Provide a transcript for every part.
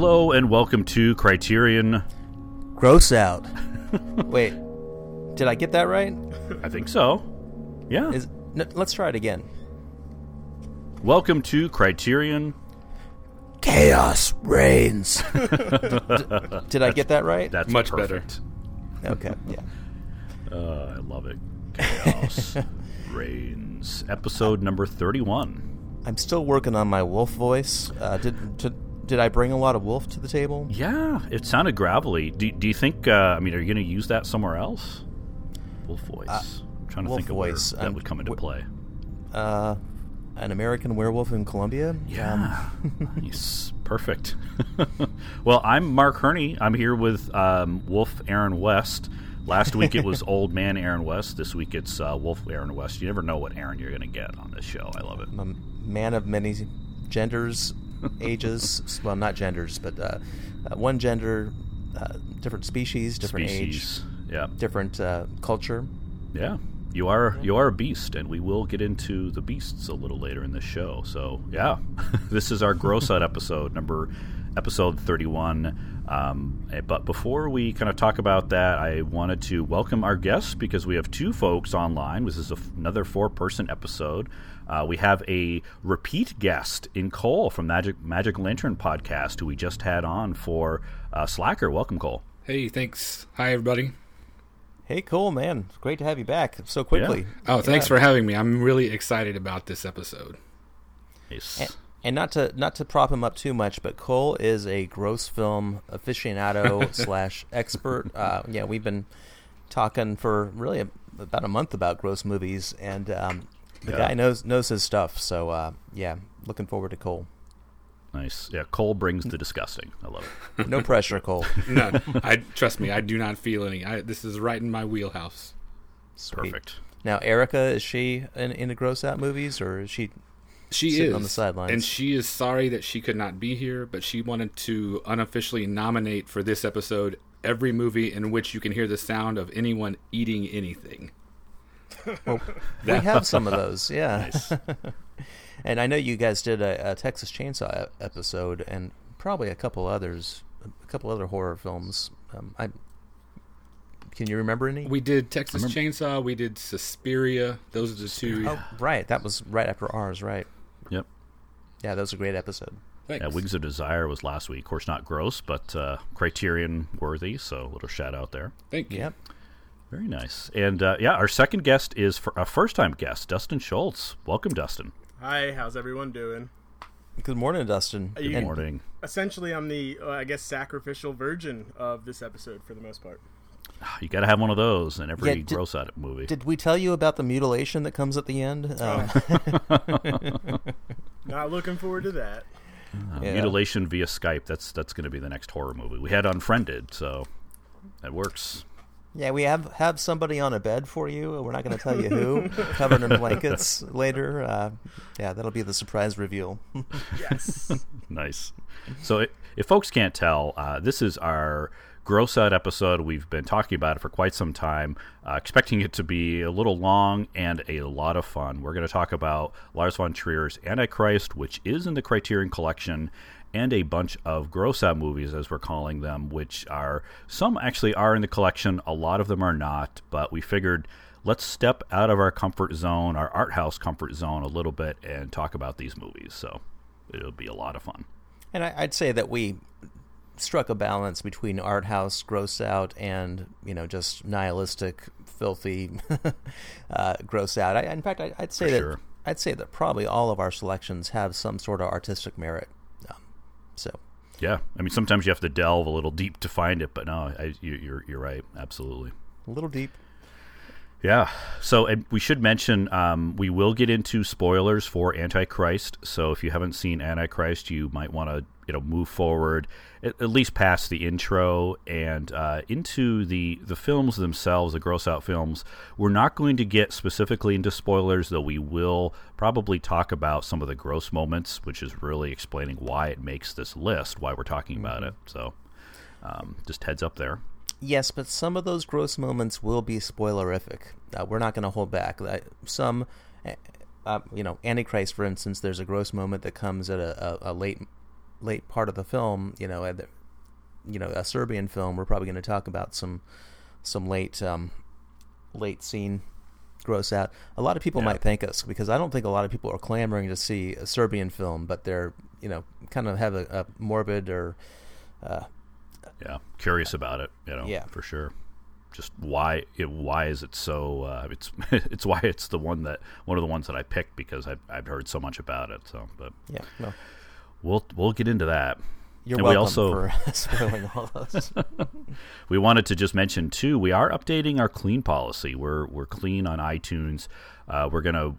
Hello and welcome to Criterion. Gross out. Wait, did I get that right? I think so. Yeah. Is no, let's try it again. welcome to Criterion. Chaos reigns. D- did I get that right? That's Much better. Okay, yeah. Uh, I love it. Chaos reigns. Episode number 31. I'm still working on my wolf voice. Uh, did, did did I bring a lot of wolf to the table? Yeah, it sounded gravelly. Do, do you think, uh, I mean, are you going to use that somewhere else? Wolf voice. I'm trying to think of where that um, would come into play. Uh, an American werewolf in Colombia. Yeah. nice. Perfect. well, I'm Mark Hurne. I'm here with um, Wolf Aaron West. Last week it was Old Man Aaron West. This week it's uh, Wolf Aaron West. You never know what Aaron you're going to get on this show. I love it. I'm a man of many genders, ages. well, not genders, but uh, uh, one gender, uh, different species, different Species. Yeah. age, different uh, culture. Yeah. You are you are a beast, and we will get into the beasts a little later in this show. So yeah, this is our gross out episode number episode thirty one. Um, eh, but before we kind of talk about that, I wanted to welcome our guests because we have two folks online. This is a f another four person episode. Uh, we have a repeat guest in Cole from Magic Magic Lantern podcast, who we just had on for uh, Slacker. Welcome, Cole. Hey, thanks. Hi, everybody. Hey, cool man! It's great to have you back so quickly. Oh, thanks Yeah. for having me. I'm really excited about this episode. Nice. And, and not to not to prop him up too much, but Cole is a gross film aficionado slash expert. Uh, yeah, we've been talking for really a, about a month about gross movies, and um, the Yeah. guy knows knows his stuff. So uh, yeah, looking forward to Cole. Nice. Yeah, Cole brings the disgusting. I love it. No pressure, Cole. No, I trust me. I do not feel any. I, this is right in my wheelhouse. Sweet. Perfect. Now, Erica, is she in, into gross out movies, or is she? She is on the sidelines. and she is sorry that she could not be here, but she wanted to unofficially nominate for this episode every movie in which you can hear the sound of anyone eating anything. We have some of those, yeah. Nice. And I know you guys did a, a Texas Chainsaw episode, and probably a couple others, a couple other horror films. Um, I can you remember any? We did Texas Chainsaw. We did Suspiria. Those are the two. oh, right, that was right after ours, right? Yep. Yeah, that was a great episode. Thanks. Yeah, Wings of Desire was last week. Of course, not gross, but uh, Criterion worthy. So, a little shout out there. Thank you. Yep. Very nice. And uh, yeah, our second guest is for a first time guest, Dustin Schultz. Welcome, Dustin. Hi, how's everyone doing? Good morning, Dustin. Good Good And- morning. Essentially, I'm the, uh, I guess, sacrificial virgin of this episode for the most part. You got to have one of those in every Yeah, did- gross out movie. Did we tell you about the mutilation that comes at the end? Um, Not looking forward to that. Uh, yeah. Mutilation via Skype. That's that's going to be the next horror movie. We had Unfriended, so that works. Yeah, we have have somebody on a bed for you. We're not going to tell you who, covered in blankets later. Uh, yeah, that'll be the surprise reveal. Yes. nice. So, if folks can't tell, uh, this is our gross out episode. We've been talking about it for quite some time, uh, expecting it to be a little long and a lot of fun. We're going to talk about Lars von Trier's Antichrist, which is in the Criterion Collection, and a bunch of gross out movies, as we're calling them, which are some actually are in the collection, a lot of them are not, but we figured. Let's step out of our comfort zone, our art house comfort zone, a little bit, and talk about these movies. So it'll be a lot of fun. And I, I'd say that we struck a balance between art house, gross out, and you know just nihilistic, filthy, uh, gross out. I, in fact, I, I'd say For that sure. I'd say that probably all of our selections have some sort of artistic merit. So Yeah, I mean sometimes you have to delve a little deep to find it, but no, I, you, you're you're right, absolutely. a little deep. Yeah. So and we should mention um, we will get into spoilers for Antichrist. So if you haven't seen Antichrist, you might want to you know move forward at, at least past the intro and uh, into the the films themselves, the gross out films. We're not going to get specifically into spoilers, though. We will probably talk about some of the gross moments, which is really explaining why it makes this list, why we're talking about it. So um, just heads up there. Yes, but some of those gross moments will be spoilerific. Uh, we're not going to hold back. Uh, Some, uh, uh, you know, Antichrist, for instance, there's a gross moment that comes at a, a, a late late part of the film, you know, the, you know, a Serbian film, we're probably going to talk about some some late um, late scene gross out. A lot of people Yeah. might thank us because I don't think a lot of people are clamoring to see a Serbian film, but they're you know kind of have a, a morbid or uh, Yeah, curious about it. You know, Yeah. for sure. Just why it, why is it so? Uh, it's it's why it's the one that one of the ones that I picked because I've I've heard so much about it. So, but yeah. No, we'll we'll get into that. you're And we welcome also- for spoiling all this. We wanted to just mention too. We are updating our clean policy. We're we're clean on iTunes. Uh, we're gonna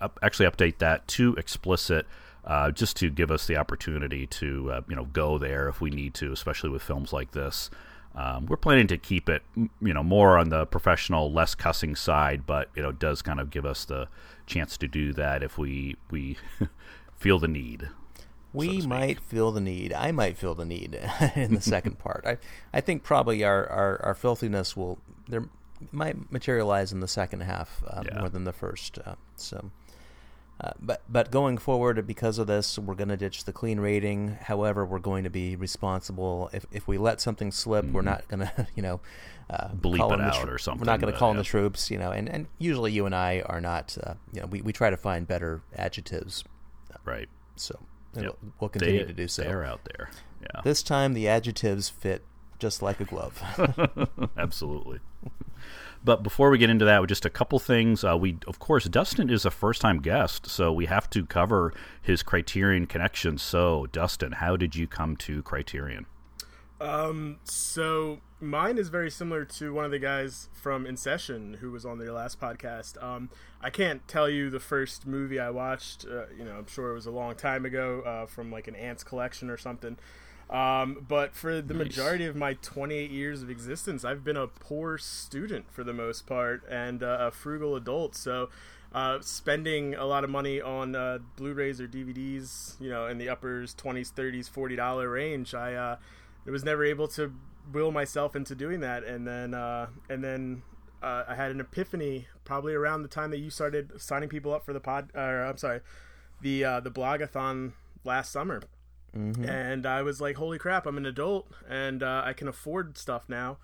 up, actually update that to explicit, uh, just to give us the opportunity to uh, you know go there if we need to, especially with films like this. Um, we're planning to keep it, you know, more on the professional, less cussing side, but you know, it does kind of give us the chance to do that if we we feel the need. We speak. might feel the need. I might feel the need in the second part. I, I think probably our, our, our filthiness will there might materialize in the second half uh, Yeah. more than the first. Uh, so, uh, but but going forward, because of this, we're going to ditch the clean rating. However, we're going to be responsible. If if we let something slip, we're not going to you know uh, Mm-hmm. Bleep it out tro- or something, We're not going to call in the troops. You know, and and usually you and I are not. Uh, you know, we we try to find better adjectives. Right. So. And Yep. We'll, we'll continue They- to do so. They're out there. Yeah. This time the adjectives fit just like a glove. Absolutely. But before we get into that, with just a couple things. Uh, we, of course, Dustin is a first-time guest, so we have to cover his Criterion connection. So, Dustin, how did you come to Criterion? Um, so mine is very similar to one of the guys from In Session who was on their last podcast. Um, I can't tell you the first movie I watched. Uh, you know, I'm sure it was a long time ago uh, from like an Ants collection or something. Um, but for the Nice. majority of my 28 years of existence, I've been a poor student for the most part and uh, a frugal adult. So, uh, spending a lot of money on uh, Blu-rays or DVDs, you know, in the uppers, 20s, 30s, 40 dollar range, I uh, was never able to will myself into doing that. And then, uh, and then. Uh, I had an epiphany probably around the time that you started signing people up for the pod. Or I'm sorry, the uh, the blogathon last summer and I was like, "Holy crap! I'm an adult and uh, I can afford stuff now."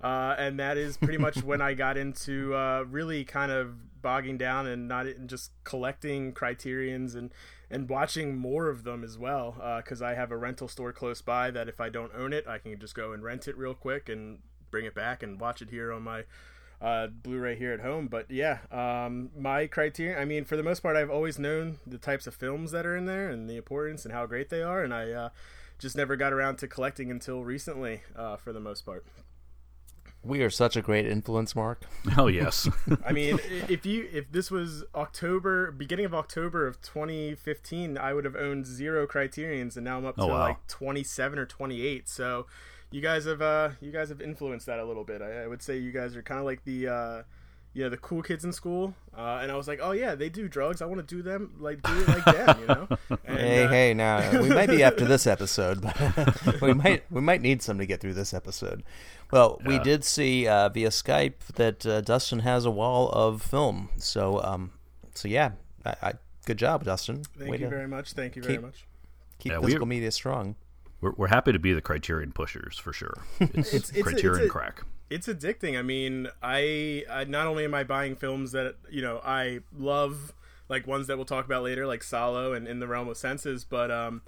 Uh, and that is pretty much when I got into uh, really kind of bogging down and not and just collecting criterions and and watching more of them as well because I have a rental store close by that if I don't own it, I can just go and rent it real quick and bring it back and watch it here on my uh, Blu-ray here at home. But yeah, um, my criterion. I mean, for the most part, I've always known the types of films that are in there and the importance and how great they are, and I uh, just never got around to collecting until recently, uh, for the most part. We are such a great influence, Mark. Oh, yes. I mean, if you if this was October, beginning of October of 2015, I would have owned zero Criterions, and now I'm up to Oh, wow. like 27 or 28. So, you guys have uh, you guys have influenced that a little bit. I, I would say you guys are kind of like the uh, you know the cool kids in school, uh, and I was like, oh yeah, they do drugs. I want to do them like do it like them, you know. And, hey, uh, hey, now we might be after this episode, but we might we might need some to get through this episode. Well, we did see uh, via Skype that uh, Dustin has a wall of film. So, um, so yeah, I, I, good job, Dustin. Thank Way you very much. Thank you very keep- much. keep Yeah, we- physical media strong. we're, we're happy to be the Criterion pushers for sure. It's, It's- it's a- Criterion it's a- crack. it's addicting. I mean, I, I not only am I buying films that you know I love, like ones that we'll talk about later, like Salo and In the Realm of Senses, but um,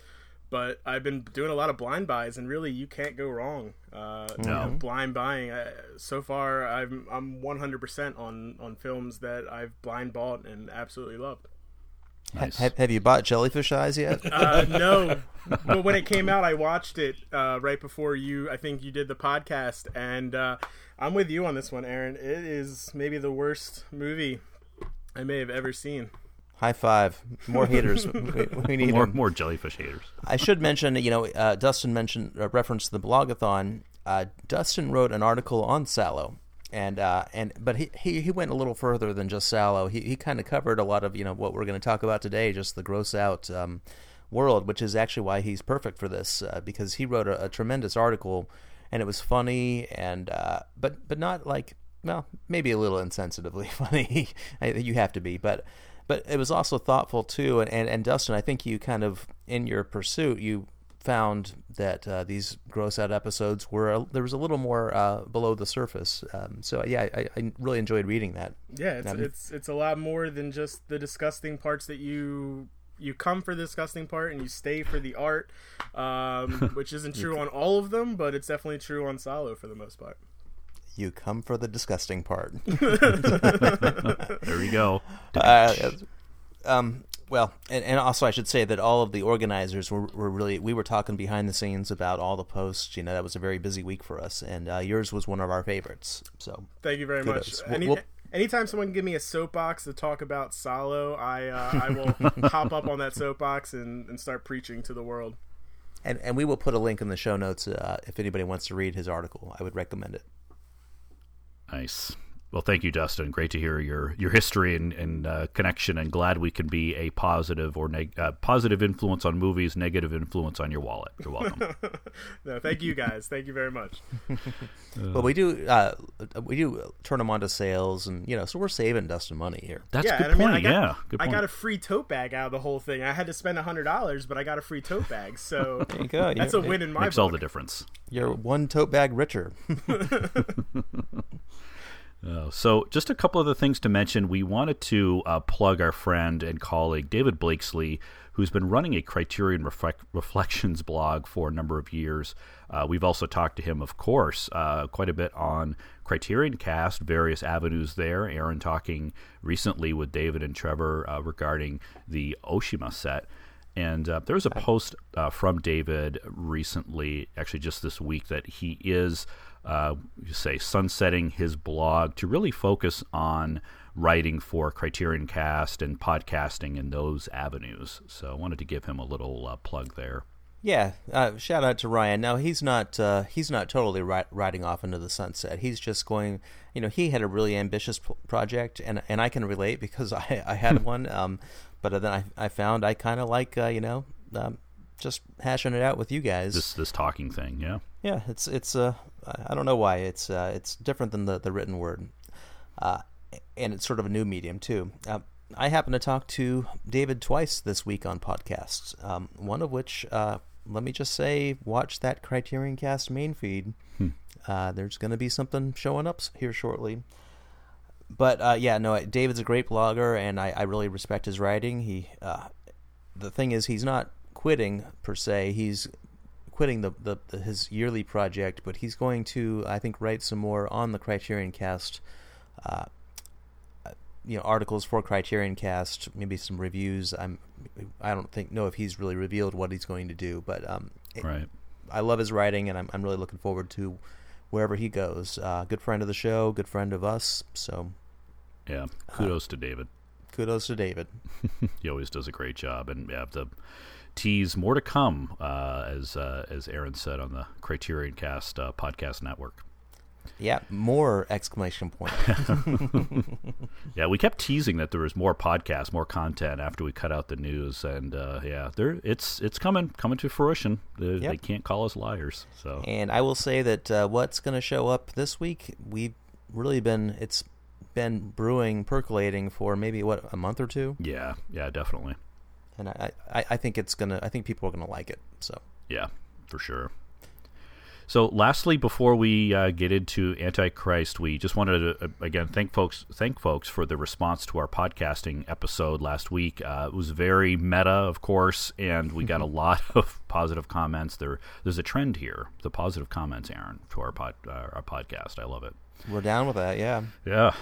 but I've been doing a lot of blind buys, and really you can't go wrong. Uh, you No. know, blind buying. I, so far, I'm I'm 100 percent on on films that I've blind bought and absolutely loved. Nice. Have, have you bought Jellyfish Eyes yet? Uh, no, but when it came out, I watched it uh, right before you. I think you did the podcast, and uh, I'm with you on this one, Aaron. It is maybe the worst movie I may have ever seen. High five! More haters. we, we need more, more jellyfish haters. I should mention, you know, uh, Dustin mentioned uh, reference to the blogathon. Uh, Dustin wrote an article on Salo, and uh, and but he, he he went a little further than just Salo. He he kind of covered a lot of you know what we're going to talk about today, just the gross out um, world, which is actually why he's perfect for this uh, because he wrote a, a tremendous article, and it was funny and uh, but but not like well maybe a little insensitively funny. You have to be, but but it was also thoughtful too. And, and and Dustin, I think you kind of in your pursuit you found that uh, these gross out episodes were a, there was a little more uh, below the surface. Um, so yeah, I, I, really enjoyed reading that. Yeah, it's, Um, it's it's a lot more than just the disgusting parts that you you come for the disgusting part and you stay for the art, um, which isn't true on all of them, but it's definitely true on Salo for the most part. You come for the disgusting part. There you go. uh, um, well, and, and also I should say that all of the organizers were, were really we were talking behind the scenes about all the posts. You know, that was a very busy week for us, and uh, yours was one of our favorites. So Thank you very Kudos. much. Any, we'll- anytime someone can give me a soapbox to talk about Salo, I uh, I will hop up on that soapbox and, and start preaching to the world. and and we will put a link in the show notes uh, if anybody wants to read his article. I would recommend it. Nice. Well, thank you, Dustin. Great to hear your your history and, and uh, connection, and glad we can be a positive or neg- uh, positive influence on movies, negative influence on your wallet. You're welcome. No, thank you guys. Thank you very much. but we do uh, we do turn them onto sales, and you know, so we're saving Dustin money here. That's yeah, a good and I mean, point. I got, yeah, good point. I got a free tote bag out of the whole thing. I had to spend a hundred dollars, but I got a free tote bag, so There you go. that's a You're- win in my Makes book. all the difference. You're one tote bag richer. Uh, so, just a couple of the things to mention. We wanted to uh, plug our friend and colleague David Blakeslee, who's been running a Criterion Reflect- Reflections blog for a number of years. Uh, we've also talked to him, of course, uh, quite a bit on Criterion Cast, various avenues there. Aaron talking recently with David and Trevor uh, regarding the Oshima set. And uh, there was a post uh, from David recently, actually just this week, that he is, uh, you say, sunsetting his blog to really focus on writing for Criterion Cast and podcasting in those avenues. So I wanted to give him a little uh, plug there. Yeah, uh, shout out to Ryan. Now he's not uh, he's not totally ri- riding off into the sunset. He's just going. You know, he had a really ambitious p- project, and and I can relate because I I had one. Um, but then I I found I kind of like uh, you know um, just hashing it out with you guys. This this talking thing, yeah. Yeah, it's it's uh I don't know why it's uh it's different than the the written word, uh, and it's sort of a new medium too. Uh, I happened to talk to David twice this week on podcasts. Um, one of which, uh, let me just say, watch that Criterion Cast main feed. Uh, there's going to be something showing up here shortly. But uh, yeah, no, David's a great blogger, and I, I really respect his writing. He, uh, the thing is, he's not quitting per se. He's quitting the, the, the his yearly project, but he's going to, I think, write some more on the Criterion Cast, uh, you know, articles for Criterion Cast, maybe some reviews. I'm, I don't think know if he's really revealed what he's going to do, but um, it- Right. I love his writing, and I'm I'm really looking forward to wherever he goes. Uh, good friend of the show, good friend of us. So Yeah. Kudos to David. kudos to David. He always does a great job, and yeah, the tease more to come, uh, as uh, as Aaron said on the Criterion Cast uh, podcast network. Yeah, more exclamation point. Yeah, we kept teasing that there was more podcasts, more content after we cut out the news, and uh, yeah, there it's it's coming coming to fruition. They, Yep. they can't call us liars. So And I will say that uh, what's going to show up this week, we've really been it's been brewing, percolating for maybe what a month or two, yeah, yeah, definitely, and I I, I think it's gonna I think people are gonna like it. So yeah, for sure. So, lastly, before we uh, get into Antichrist, we just wanted to uh, again thank folks thank folks for the response to our podcasting episode last week. Uh, it was very meta, of course, and we got a lot of positive comments. There, there's a trend here. The positive comments, Aaron, to our pod, uh, our podcast. I love it. we're down with that. Yeah. Yeah.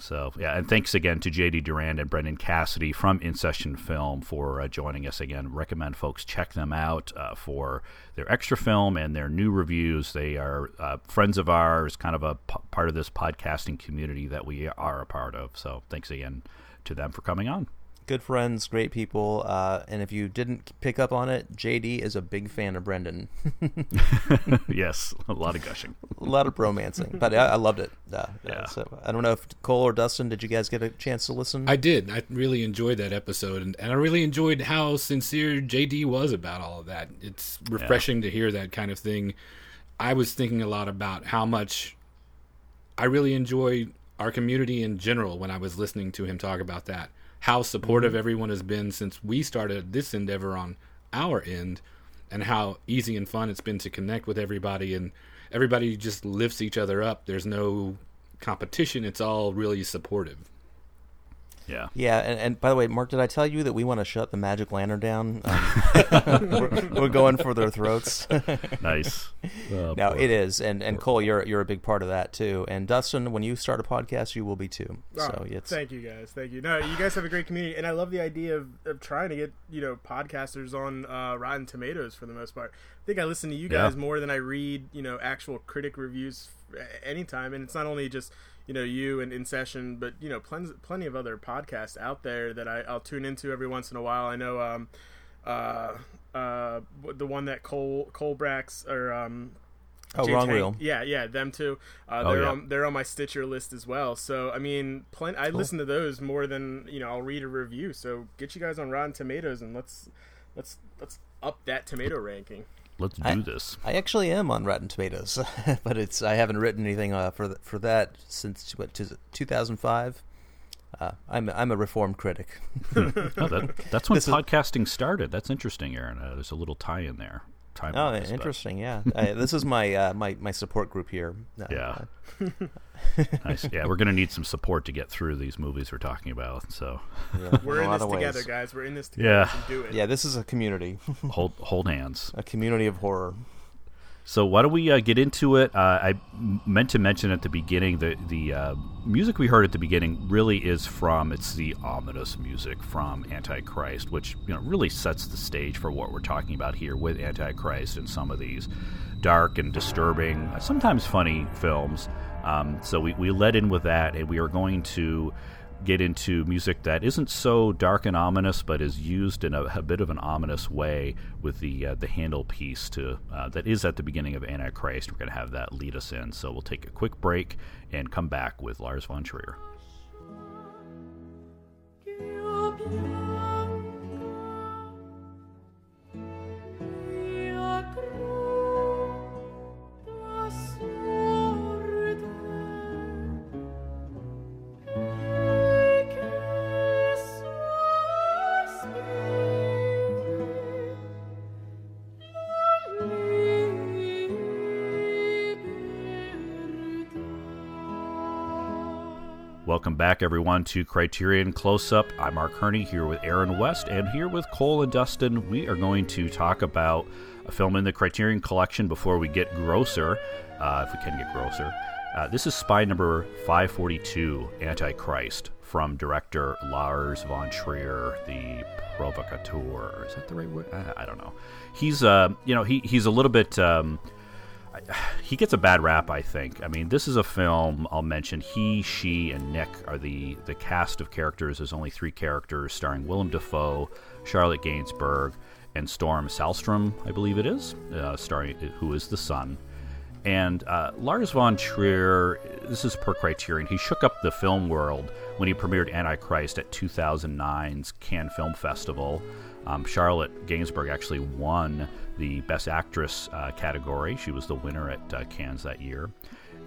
So yeah, and thanks again to JD Durand and Brendan Cassidy from In Session Film for uh, joining us again. Recommend folks check them out uh, for their extra film and their new reviews. They are uh, friends of ours, kind of a p- part of this podcasting community that we are a part of. So thanks again to them for coming on. Good friends, great people, uh, and if you didn't pick up on it, JD is a big fan of Brendan. yes, a lot of gushing. a lot of romancing, but I, I loved it. Uh, Yeah. So I don't know if Cole or Dustin, did you guys get a chance to listen? I did. I really enjoyed that episode, and, and I really enjoyed how sincere JD was about all of that. It's refreshing to hear that kind of thing. I was thinking a lot about how much I really enjoy our community in general when I was listening to him talk about that. How supportive mm-hmm. everyone has been since we started this endeavor on our end, and how easy and fun it's been to connect with everybody and everybody just lifts each other up. There's no competition. It's all really supportive. Yeah. Yeah, and, and by the way, Mark, did I tell you that we want to shut the Magic Lantern down? Um, we're, we're, going for their throats. nice. Oh, no, it is, and and Cole, you're you're a big part of that too. And Dustin, when you start a podcast, you will be too. Oh, so it's thank you guys, thank you. No, you guys have a great community, and I love the idea of, of trying to get you know podcasters on uh, Rotten Tomatoes for the most part. I think I listen to you guys yeah. more than I read you know actual critic reviews anytime, and it's not only just you know you and in session but you know plenty plenty of other podcasts out there that I, i'll tune into every once in a while i know um uh uh the one that cole cole brax or um Oh, James wrong Hank, reel. Yeah, yeah, them too. Uh, oh, they're yeah. on they're on my Stitcher list as well. So I mean, plenty. I cool. listen to those more than you know. I'll read a review. So get you guys on Rotten Tomatoes and let's let's let's up that tomato ranking let's do I, this. I actually am on Rotten Tomatoes, but it's I haven't written anything uh, for the, for that since what 2005. Uh, I'm I'm a reformed critic. oh, that, that's when this podcasting is, started. That's interesting, Aaron. Uh, there's a little tie in there time. Oh, interesting. Yeah, uh, this is my uh, my my support group here. Uh, yeah. nice. Yeah, we're gonna need some support to get through these movies we're talking about. So yeah, we're in this together, ways. guys. We're in this together. Yeah. do it. Yeah, this is a community. hold hold hands. A community of horror. So why don't we uh, get into it? Uh, I meant to mention at the beginning the the uh, music we heard at the beginning really is from it's the ominous music from Antichrist, which you know really sets the stage for what we're talking about here with Antichrist and some of these dark and disturbing, sometimes funny films. Um, so we, we led in with that, and we are going to get into music that isn't so dark and ominous, but is used in a, a bit of an ominous way with the uh, the Handel piece to uh, that is at the beginning of Antichrist. We're going to have that lead us in. So we'll take a quick break and come back with Lars von Trier. Welcome back, everyone, to Criterion Close Up. I'm Mark Hurne here with Aaron West, and here with Cole and Dustin. We are going to talk about a film in the Criterion Collection before we get grosser, uh, if we can get grosser. Uh, this is Spine Number 542, Antichrist, from director Lars von Trier, the provocateur. Is that the right word? I, I don't know. He's, uh, you know, he, he's a little bit. Um, he gets a bad rap, I think. I mean, this is a film. I'll mention he, she, and Nick are the the cast of characters. There's only three characters, starring Willem Dafoe, Charlotte Gainsbourg, and Storm Sahlstrøm, I believe it is, uh, starring who is the son. And uh, Lars von Trier, this is per Criterion. He shook up the film world when he premiered Antichrist at 2009's Cannes Film Festival. Um, Charlotte Gainsbourg actually won the Best Actress uh, category. She was the winner at uh, Cannes that year.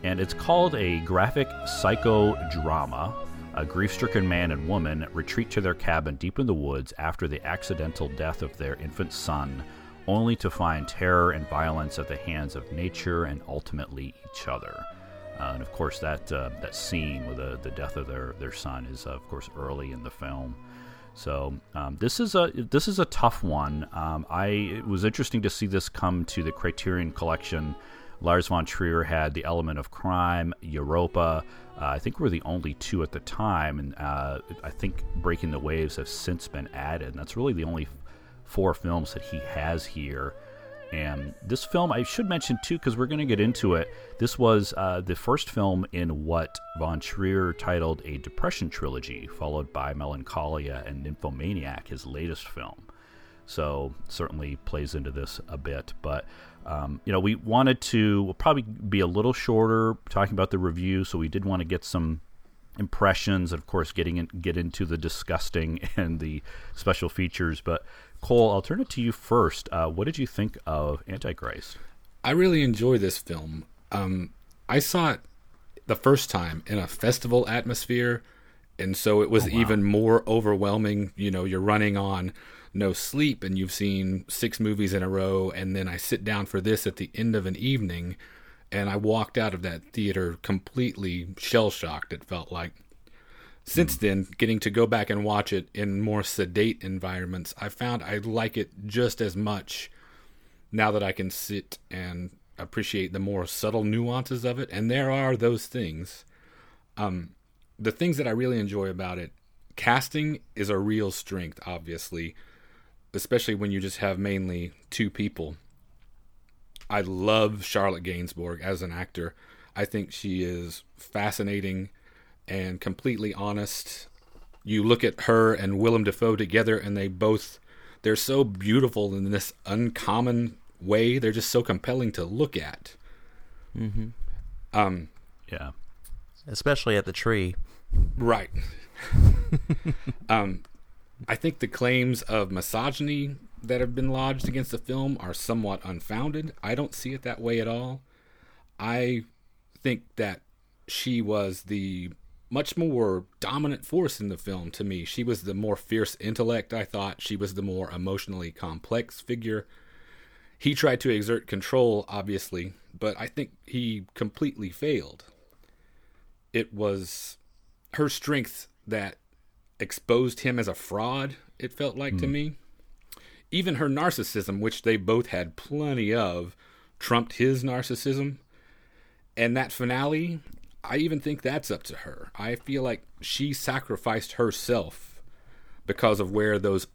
And it's called a graphic psychodrama. A grief stricken man and woman retreat to their cabin deep in the woods after the accidental death of their infant son, only to find terror and violence at the hands of nature and ultimately each other. Uh, and of course, that uh, that scene with the, the death of their, their son is, of course, early in the film. So um, this is a this is a tough one. Um, I it was interesting to see this come to the Criterion Collection. Lars von Trier had the element of crime, Europa. Uh, I think we're the only two at the time, and uh, I think Breaking the Waves have since been added. And that's really the only four films that he has here. And this film, I should mention too, because we're going to get into it. This was uh, the first film in what von Trier titled a Depression trilogy, followed by Melancholia and Nymphomaniac, his latest film. So certainly plays into this a bit. But um, you know, we wanted to we'll probably be a little shorter talking about the review, so we did want to get some impressions, and of course, getting in, get into the disgusting and the special features. But Cole, I'll turn it to you first. Uh, what did you think of Antichrist? I really enjoy this film. Um, I saw it the first time in a festival atmosphere. And so it was Oh, wow. even more overwhelming. You know, you're running on no sleep and you've seen six movies in a row. And then I sit down for this at the end of an evening and I walked out of that theater completely shell shocked, it felt like. Since then, getting to go back and watch it in more sedate environments, I found I like it just as much now that I can sit and appreciate the more subtle nuances of it. And there are those things. Um, the things that I really enjoy about it, casting is a real strength, obviously, especially when you just have mainly two people. I love Charlotte Gainsbourg as an actor. I think she is fascinating and completely honest. You look at her and Willem Dafoe together, and they both they're so beautiful in this uncommon way. They're just so compelling to look at. Mm-hmm. Um, Yeah. Especially at the tree. Right. um, I think the claims of misogyny that have been lodged against the film are somewhat unfounded. I don't see it that way at all. I think that she was the much more dominant force in the film to me. She was the more fierce intellect, I thought. She was the more emotionally complex figure. He tried to exert control, obviously, but I think he completely failed. It was her strength that exposed him as a fraud, it felt like to hmm. me. Even her narcissism, which they both had plenty of, trumped his narcissism. And that finale, I even think that's up to her. I feel like she sacrificed herself because of where those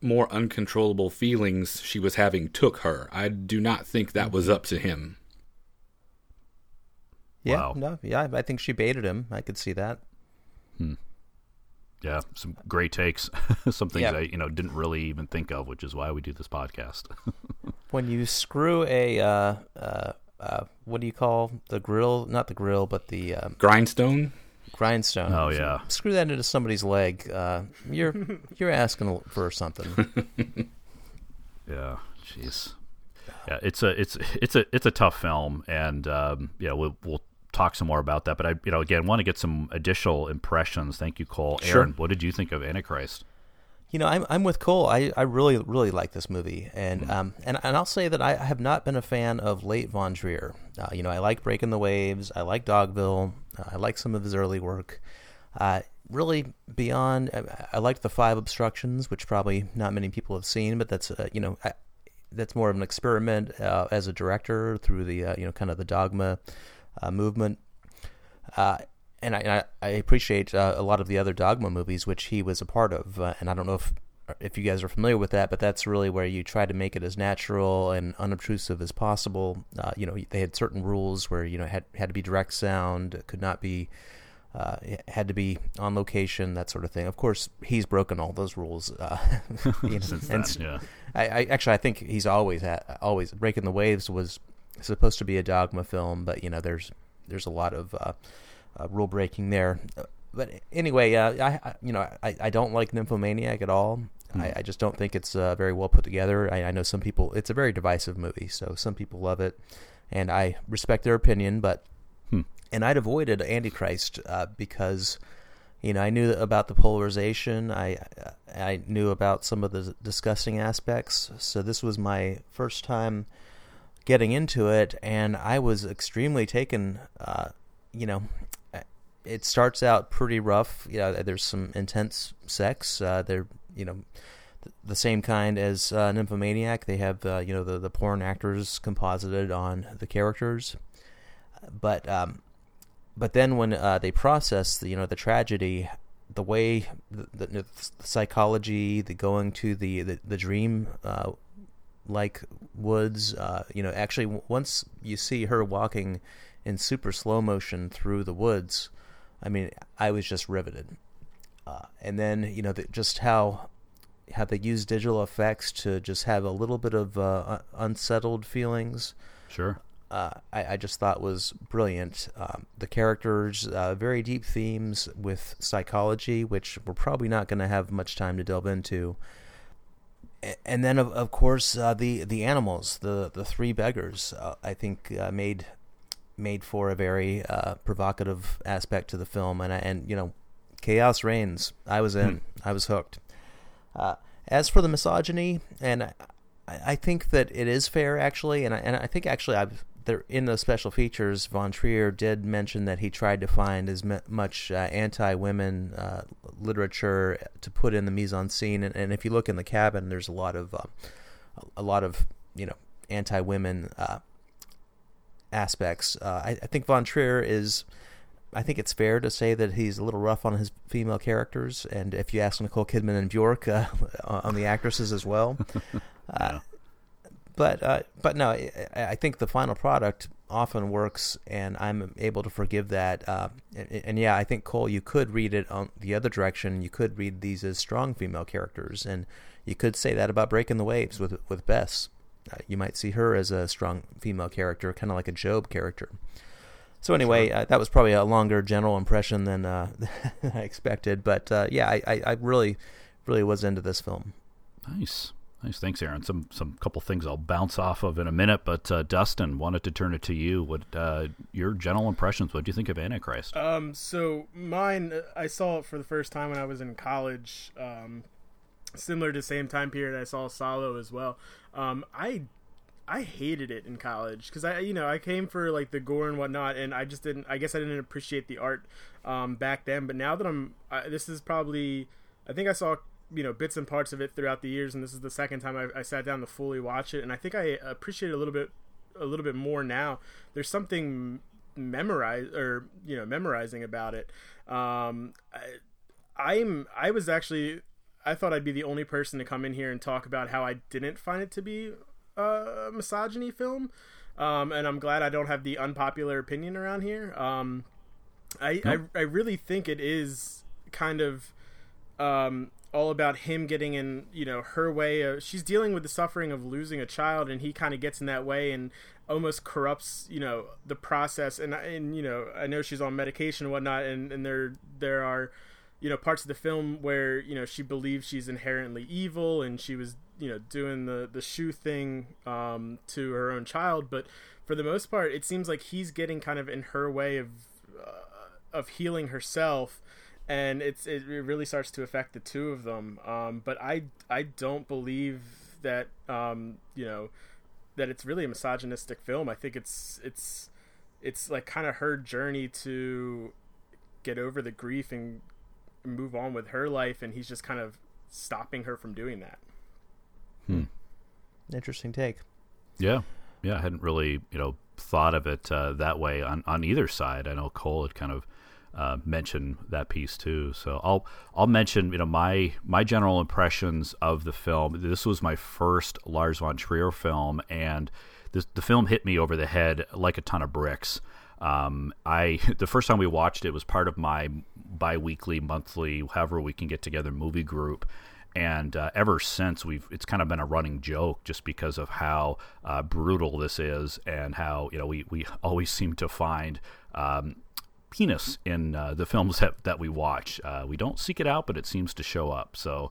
more uncontrollable feelings she was having took her. I do not think that was up to him. Yeah, Wow. no, yeah, I think she baited him. I could see that. Hmm. Yeah, some great takes. some things Yeah. I you know didn't really even think of, which is why we do this podcast. When you screw a, uh, uh, uh, what do you call the grill? Not the grill, but the um, Grindstone? grindstone. Oh, yeah. Screw that into somebody's leg. Uh, you're you're asking for something. yeah, jeez. Yeah, it's a it's it's a it's a tough film, and um, yeah, we'll we'll talk some more about that. But I you know again want to get some additional impressions. Thank you, Cole. Sure. Aaron, what did you think of Antichrist? You know, I'm I'm with Cole. I, I really really like this movie, and um and, and I'll say that I have not been a fan of late Von Trier. Uh, you know, I like Breaking the Waves. I like Dogville. Uh, I like some of his early work. Uh, really beyond, I, I liked the Five Obstructions, which probably not many people have seen, but that's uh, you know. I, that's more of an experiment uh, as a director through the uh, you know kind of the dogma uh, movement. Uh, and I, I, appreciate uh, a lot of the other Dogma movies, which he was a part of. Uh, and I don't know if if you guys are familiar with that, but that's really where you try to make it as natural and unobtrusive as possible. Uh, you know, they had certain rules where you know had had to be direct sound, it could not be. Uh, it had to be on location, that sort of thing. Of course, he's broken all those rules. Uh, you know, yeah. I, I actually I think he's always had always breaking the waves was supposed to be a dogma film, but you know there's there's a lot of uh, rule breaking there. But anyway, uh, I, I you know I, I don't like Nymphomaniac at all. I, I just don't think it's uh, very well put together. I, I know some people it's a very divisive movie, so some people love it, and I respect their opinion. But and I'd avoided Antichrist uh, because you know I knew about the polarization. I I knew about some of the disgusting aspects. So this was my first time getting into it, and I was extremely taken. Uh, you know, it starts out pretty rough. You know, there's some intense sex. Uh, they're you know the same kind as uh, Nymphomaniac. They have uh, you know the the porn actors composited on the characters, but um, but then when uh, they process the, you know the tragedy, the way the, the, the psychology, the going to the the, the dream uh, like woods, uh, you know, actually once you see her walking in super slow motion through the woods, I mean, I was just riveted. Uh, and then you know the, just how how they use digital effects to just have a little bit of uh, unsettled feelings Sure. uh, I, I just thought was brilliant. Um, the characters, uh, very deep themes with psychology, which we're probably not going to have much time to delve into. A- And then, of, of course, uh, the the animals, the the three beggars, uh, I think uh, made made for a very uh, provocative aspect to the film, and I- and you know, chaos reigns. I was in. I was hooked. Uh, as for the misogyny, and I, I think that it is fair actually, and I, and I think actually I've there in the special features, Von Trier did mention that he tried to find as much uh, anti-women uh, literature to put in the mise en scene, and, and, if you look in the cabin, there's a lot of uh, a lot of you know anti-women uh, aspects. Uh, I, I, think Von Trier is. I think it's fair to say that he's a little rough on his female characters, and if you ask Nicole Kidman and Bjork uh, on the actresses as well. yeah but uh, but no, I, I, think the final product often works, and I'm able to forgive that. Uh, and, and, yeah, I think Cole, you could read it on the other direction. You could read these as strong female characters, and you could say that about Breaking the Waves with with Bess. Uh, you might see her as a strong female character, kind of like a Job character. So anyway, sure. uh, that was probably a longer general impression than, uh, than I expected, but uh, yeah, I, I, I really, really was into this film. Nice. Nice, thanks, Aaron. Some some couple things I'll bounce off of in a minute, but uh, Dustin wanted to turn it to you. What uh, your general impressions? What do you think of Antichrist? Um, so mine, uh, I saw it for the first time when I was in college. Um, similar to same time period, I saw Salo as well. Um, I I hated it in college because I, you know, I came for like the gore and whatnot, and I just didn't. I guess I didn't appreciate the art um, back then. But now that I'm, I, this is probably, I think I saw you know bits and parts of it throughout the years, and this is the second time I, I sat down to fully watch it, and I think I appreciate it a little bit a little bit more now. There's something memorize or you know memorizing about it. Um, I, I'm I was actually I thought I'd be the only person to come in here and talk about how I didn't find it to be a misogyny film. Um, and I'm glad I don't have the unpopular opinion around here. Um, I, I, I really think it is kind of um, all about him getting in you know her way of, she's dealing with the suffering of losing a child and he kind of gets in that way and almost corrupts you know the process and and you know i know she's on medication and whatnot and and there there are you know parts of the film where you know she believes she's inherently evil and she was you know doing the the shoe thing um, to her own child but for the most part it seems like he's getting kind of in her way of uh, of healing herself and it's it really starts to affect the two of them. Um, but I I don't believe that um, you know that it's really a misogynistic film. I think it's it's it's like kind of her journey to get over the grief and move on with her life, and he's just kind of stopping her from doing that. Hmm. Interesting take. Yeah, yeah. I hadn't really you know thought of it uh, that way on on either side. I know Cole had kind of uh, mention that piece too. So I'll I'll mention you know my my general impressions of the film. This was my first Lars von Trier film, and this, the film hit me over the head like a ton of bricks. Um, I the first time we watched it was part of my biweekly, monthly, however we can get together movie group, and uh, ever since we've it's kind of been a running joke just because of how uh, brutal this is and how you know we we always seem to find um, penis in uh, the films that, that we watch. Uh, we don't seek it out, but it seems to show up. So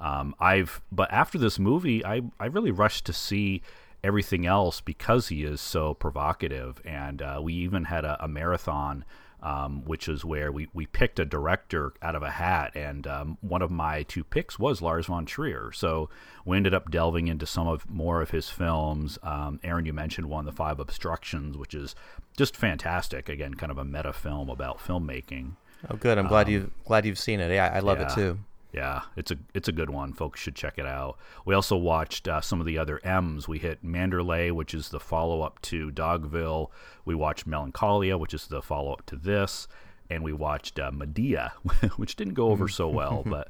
um, I've, but after this movie, I, I really rushed to see everything else because he is so provocative. And uh, we even had a, a marathon um, which is where we, we picked a director out of a hat, and um, one of my two picks was Lars von Trier. So we ended up delving into some of more of his films. Um, Aaron, you mentioned one, The Five Obstructions, which is just fantastic. Again, kind of a meta film about filmmaking. Oh, good. I'm glad um, you glad you've seen it. Yeah, I love yeah. it too. Yeah, it's a it's a good one. Folks should check it out. We also watched uh, some of the other M's. We hit Manderley, which is the follow up to Dogville. We watched Melancholia, which is the follow up to this, and we watched uh, Medea, which didn't go over so well, but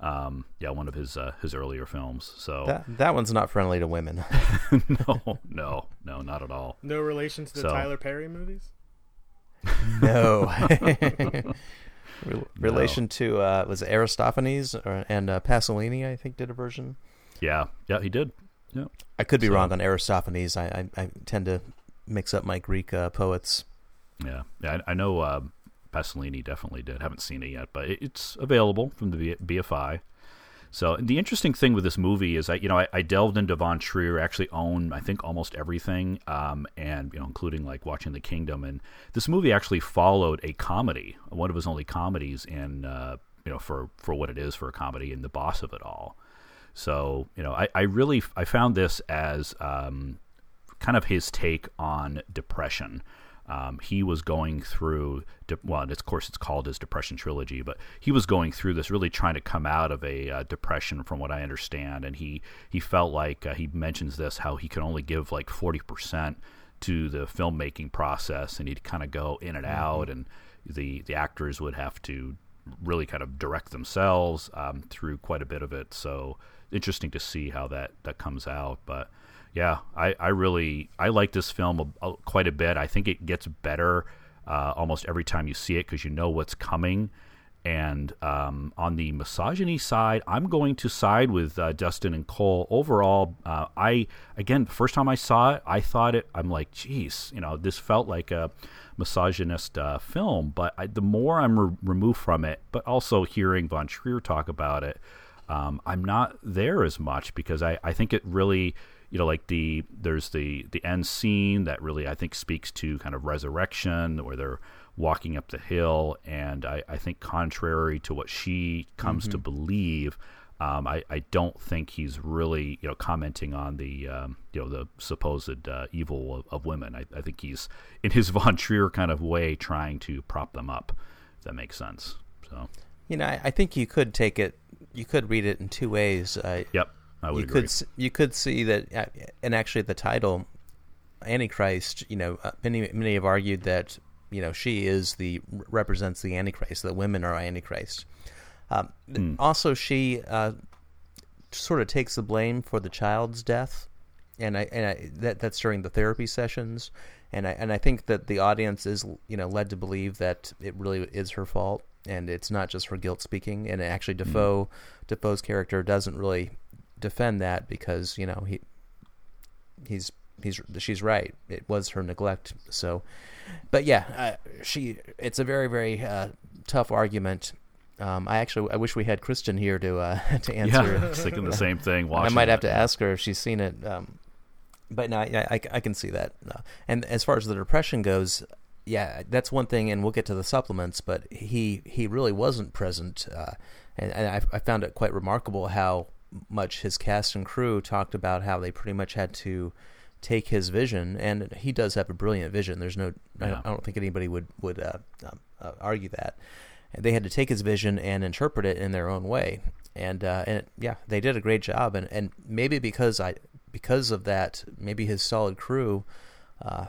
um, yeah, one of his uh, his earlier films. So that that one's not friendly to women. no, no, no, not at all. No relation to the so, Tyler Perry movies. No. Re- relation to uh, was it Aristophanes or, and uh, Pasolini? I think did a version. Yeah, yeah, he did. Yeah, I could be so, wrong on Aristophanes. I, I, I tend to mix up my Greek uh, poets. Yeah, yeah, I, I know uh, Pasolini definitely did. Haven't seen it yet, but it, it's available from the BFI. So the interesting thing with this movie is, I you know I, I delved into Von Trier. Actually, own I think almost everything, um, and you know including like watching The Kingdom. And this movie actually followed a comedy, one of his only comedies, in uh, you know for for what it is for a comedy, and the boss of it all. So you know I, I really I found this as um, kind of his take on depression. Um, he was going through, de- well, of course, it's called his depression trilogy, but he was going through this, really trying to come out of a uh, depression, from what I understand. And he he felt like uh, he mentions this how he could only give like forty percent to the filmmaking process, and he'd kind of go in and out, and the the actors would have to really kind of direct themselves um, through quite a bit of it. So interesting to see how that that comes out, but yeah, I, I really I like this film a, a, quite a bit. I think it gets better uh, almost every time you see it because you know what's coming. And um, on the misogyny side, I'm going to side with uh, Dustin and Cole. Overall, uh, I again, first time I saw it, I thought it. I'm like, geez, you know, this felt like a misogynist uh, film. But I, the more I'm re- removed from it, but also hearing Von Trier talk about it, um, I'm not there as much because I, I think it really you know like the there's the the end scene that really I think speaks to kind of resurrection where they're walking up the hill. And I, I think contrary to what she comes mm-hmm. to believe um, I, I don't think he's really you know commenting on the um, you know the supposed uh, evil of, of women. I, I, think he's in his Von Trier kind of way trying to prop them up if that makes sense. So you know I, I think you could take it you could read it in two ways. Uh, yep I would you agree. could you could see that, uh, and actually the title, Antichrist. You know, uh, many many have argued that you know she is the represents the Antichrist. That women are Antichrist. Um, mm. Also, she uh, sort of takes the blame for the child's death, and I and I, that that's during the therapy sessions, and I and I think that the audience is you know led to believe that it really is her fault, and it's not just her guilt speaking. And actually, Defoe Dafoe mm. Dafoe's character doesn't really defend that because you know he he's he's she's right. It was her neglect. So, but yeah, uh, she. It's a very very uh, tough argument. Um, I actually I wish we had Kristen here to uh, to answer. Yeah, thinking the same thing. I might have to ask her if she's seen it. Um, but no, I, I, I, can see that. And as far as the depression goes, yeah, that's one thing, and we'll get to the supplements. But he he really wasn't present, uh, and, and I, I, found it quite remarkable how much his cast and crew talked about how they pretty much had to take his vision, and he does have a brilliant vision. There's no, yeah. I, don't, I, don't, think anybody would would uh, um, uh, argue that. They had to take his vision and interpret it in their own way, and uh, and it, yeah, they did a great job. And, and maybe because I because of that, maybe his solid crew uh,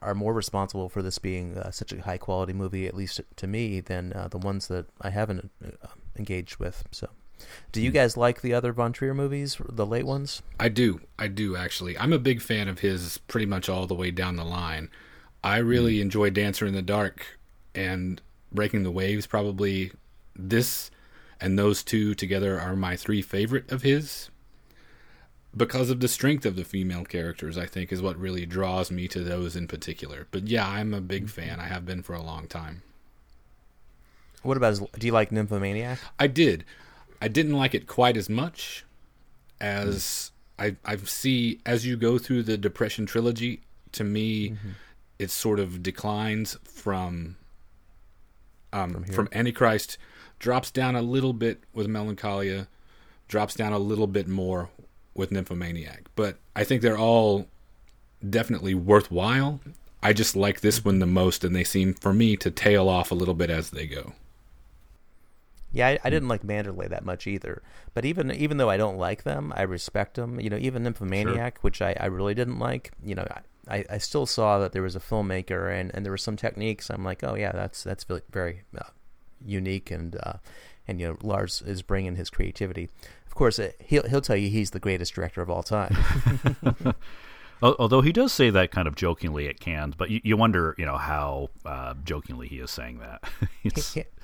are more responsible for this being uh, such a high quality movie, at least to me, than uh, the ones that I haven't engaged with. So. Do you guys like the other Von Trier movies, the late ones? I do. I do actually. I'm a big fan of his pretty much all the way down the line. I really mm. enjoy Dancer in the Dark and Breaking the Waves probably this and those two together are my three favorite of his because of the strength of the female characters i think is what really draws me to those in particular but yeah i'm a big fan i have been for a long time what about his, do you like nymphomaniac i did I didn't like it quite as much as mm. I I see as you go through the Depression trilogy. To me, mm-hmm. it sort of declines from um, from, from, Antichrist, drops down a little bit with Melancholia, drops down a little bit more with Nymphomaniac. But I think they're all definitely worthwhile. I just like this one the most, and they seem for me to tail off a little bit as they go. Yeah, I, I, didn't like Manderlay that much either. But even even though I don't like them, I respect them. You know, even Nymphomaniac, sure. which I, I really didn't like. You know, I, I still saw that there was a filmmaker and, and there were some techniques. I'm like, oh yeah, that's that's very, very uh, unique and uh, and you know Lars is bringing his creativity. Of course, uh, he'll he'll tell you he's the greatest director of all time. Although he does say that kind of jokingly at Cannes, but you, you wonder, you know, how uh, jokingly he is saying that. he,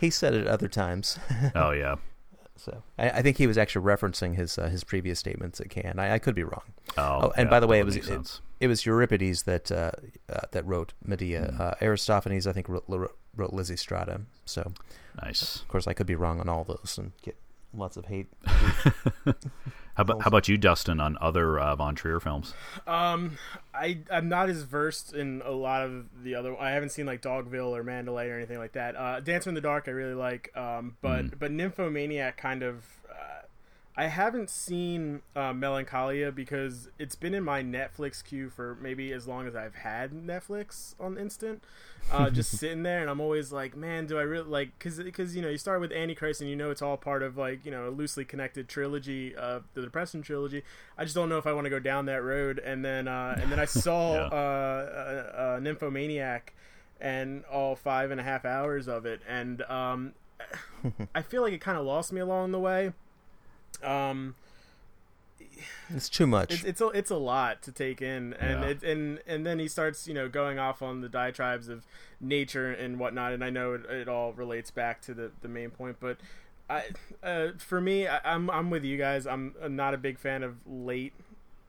he, said it other times. oh yeah. So I, I, think he was actually referencing his uh, his previous statements at Cannes. I, I could be wrong. Oh, oh and yeah, by the way, it was it, it, was Euripides that uh, uh, that wrote Medea. Mm. Aristophanes, I think, wrote, wrote Lysistrata. So nice. Of course, I could be wrong on all those and get lots of hate. how about how about you, Dustin, on other uh, Von Trier films? Um, I I'm not as versed in a lot of the other. I haven't seen like Dogville or Manderlay or anything like that. Uh, Dancer in the Dark I really like. Um, but Mm. but Nymphomaniac kind of. Uh, I haven't seen uh, Melancholia because it's been in my Netflix queue for maybe as long as I've had Netflix on Instant. Uh, just sitting there, and I'm always like, man, do I really like? Because because you know you start with Antichrist, and you know it's all part of like you know a loosely connected trilogy of the Depression trilogy. I just don't know if I want to go down that road. And then uh, and then I saw Yeah. uh, uh, uh, Nymphomaniac and all five and a half hours of it, and um, I feel like it kind of lost me along the way. Um, It's too much. it's it's a, it's a lot to take in, and Yeah. it, and and then he starts you know going off on the diatribes of nature and whatnot, and I know it, it all relates back to the the main point, but. I, uh, for me, I, I'm I'm with you guys. I'm not a big fan of late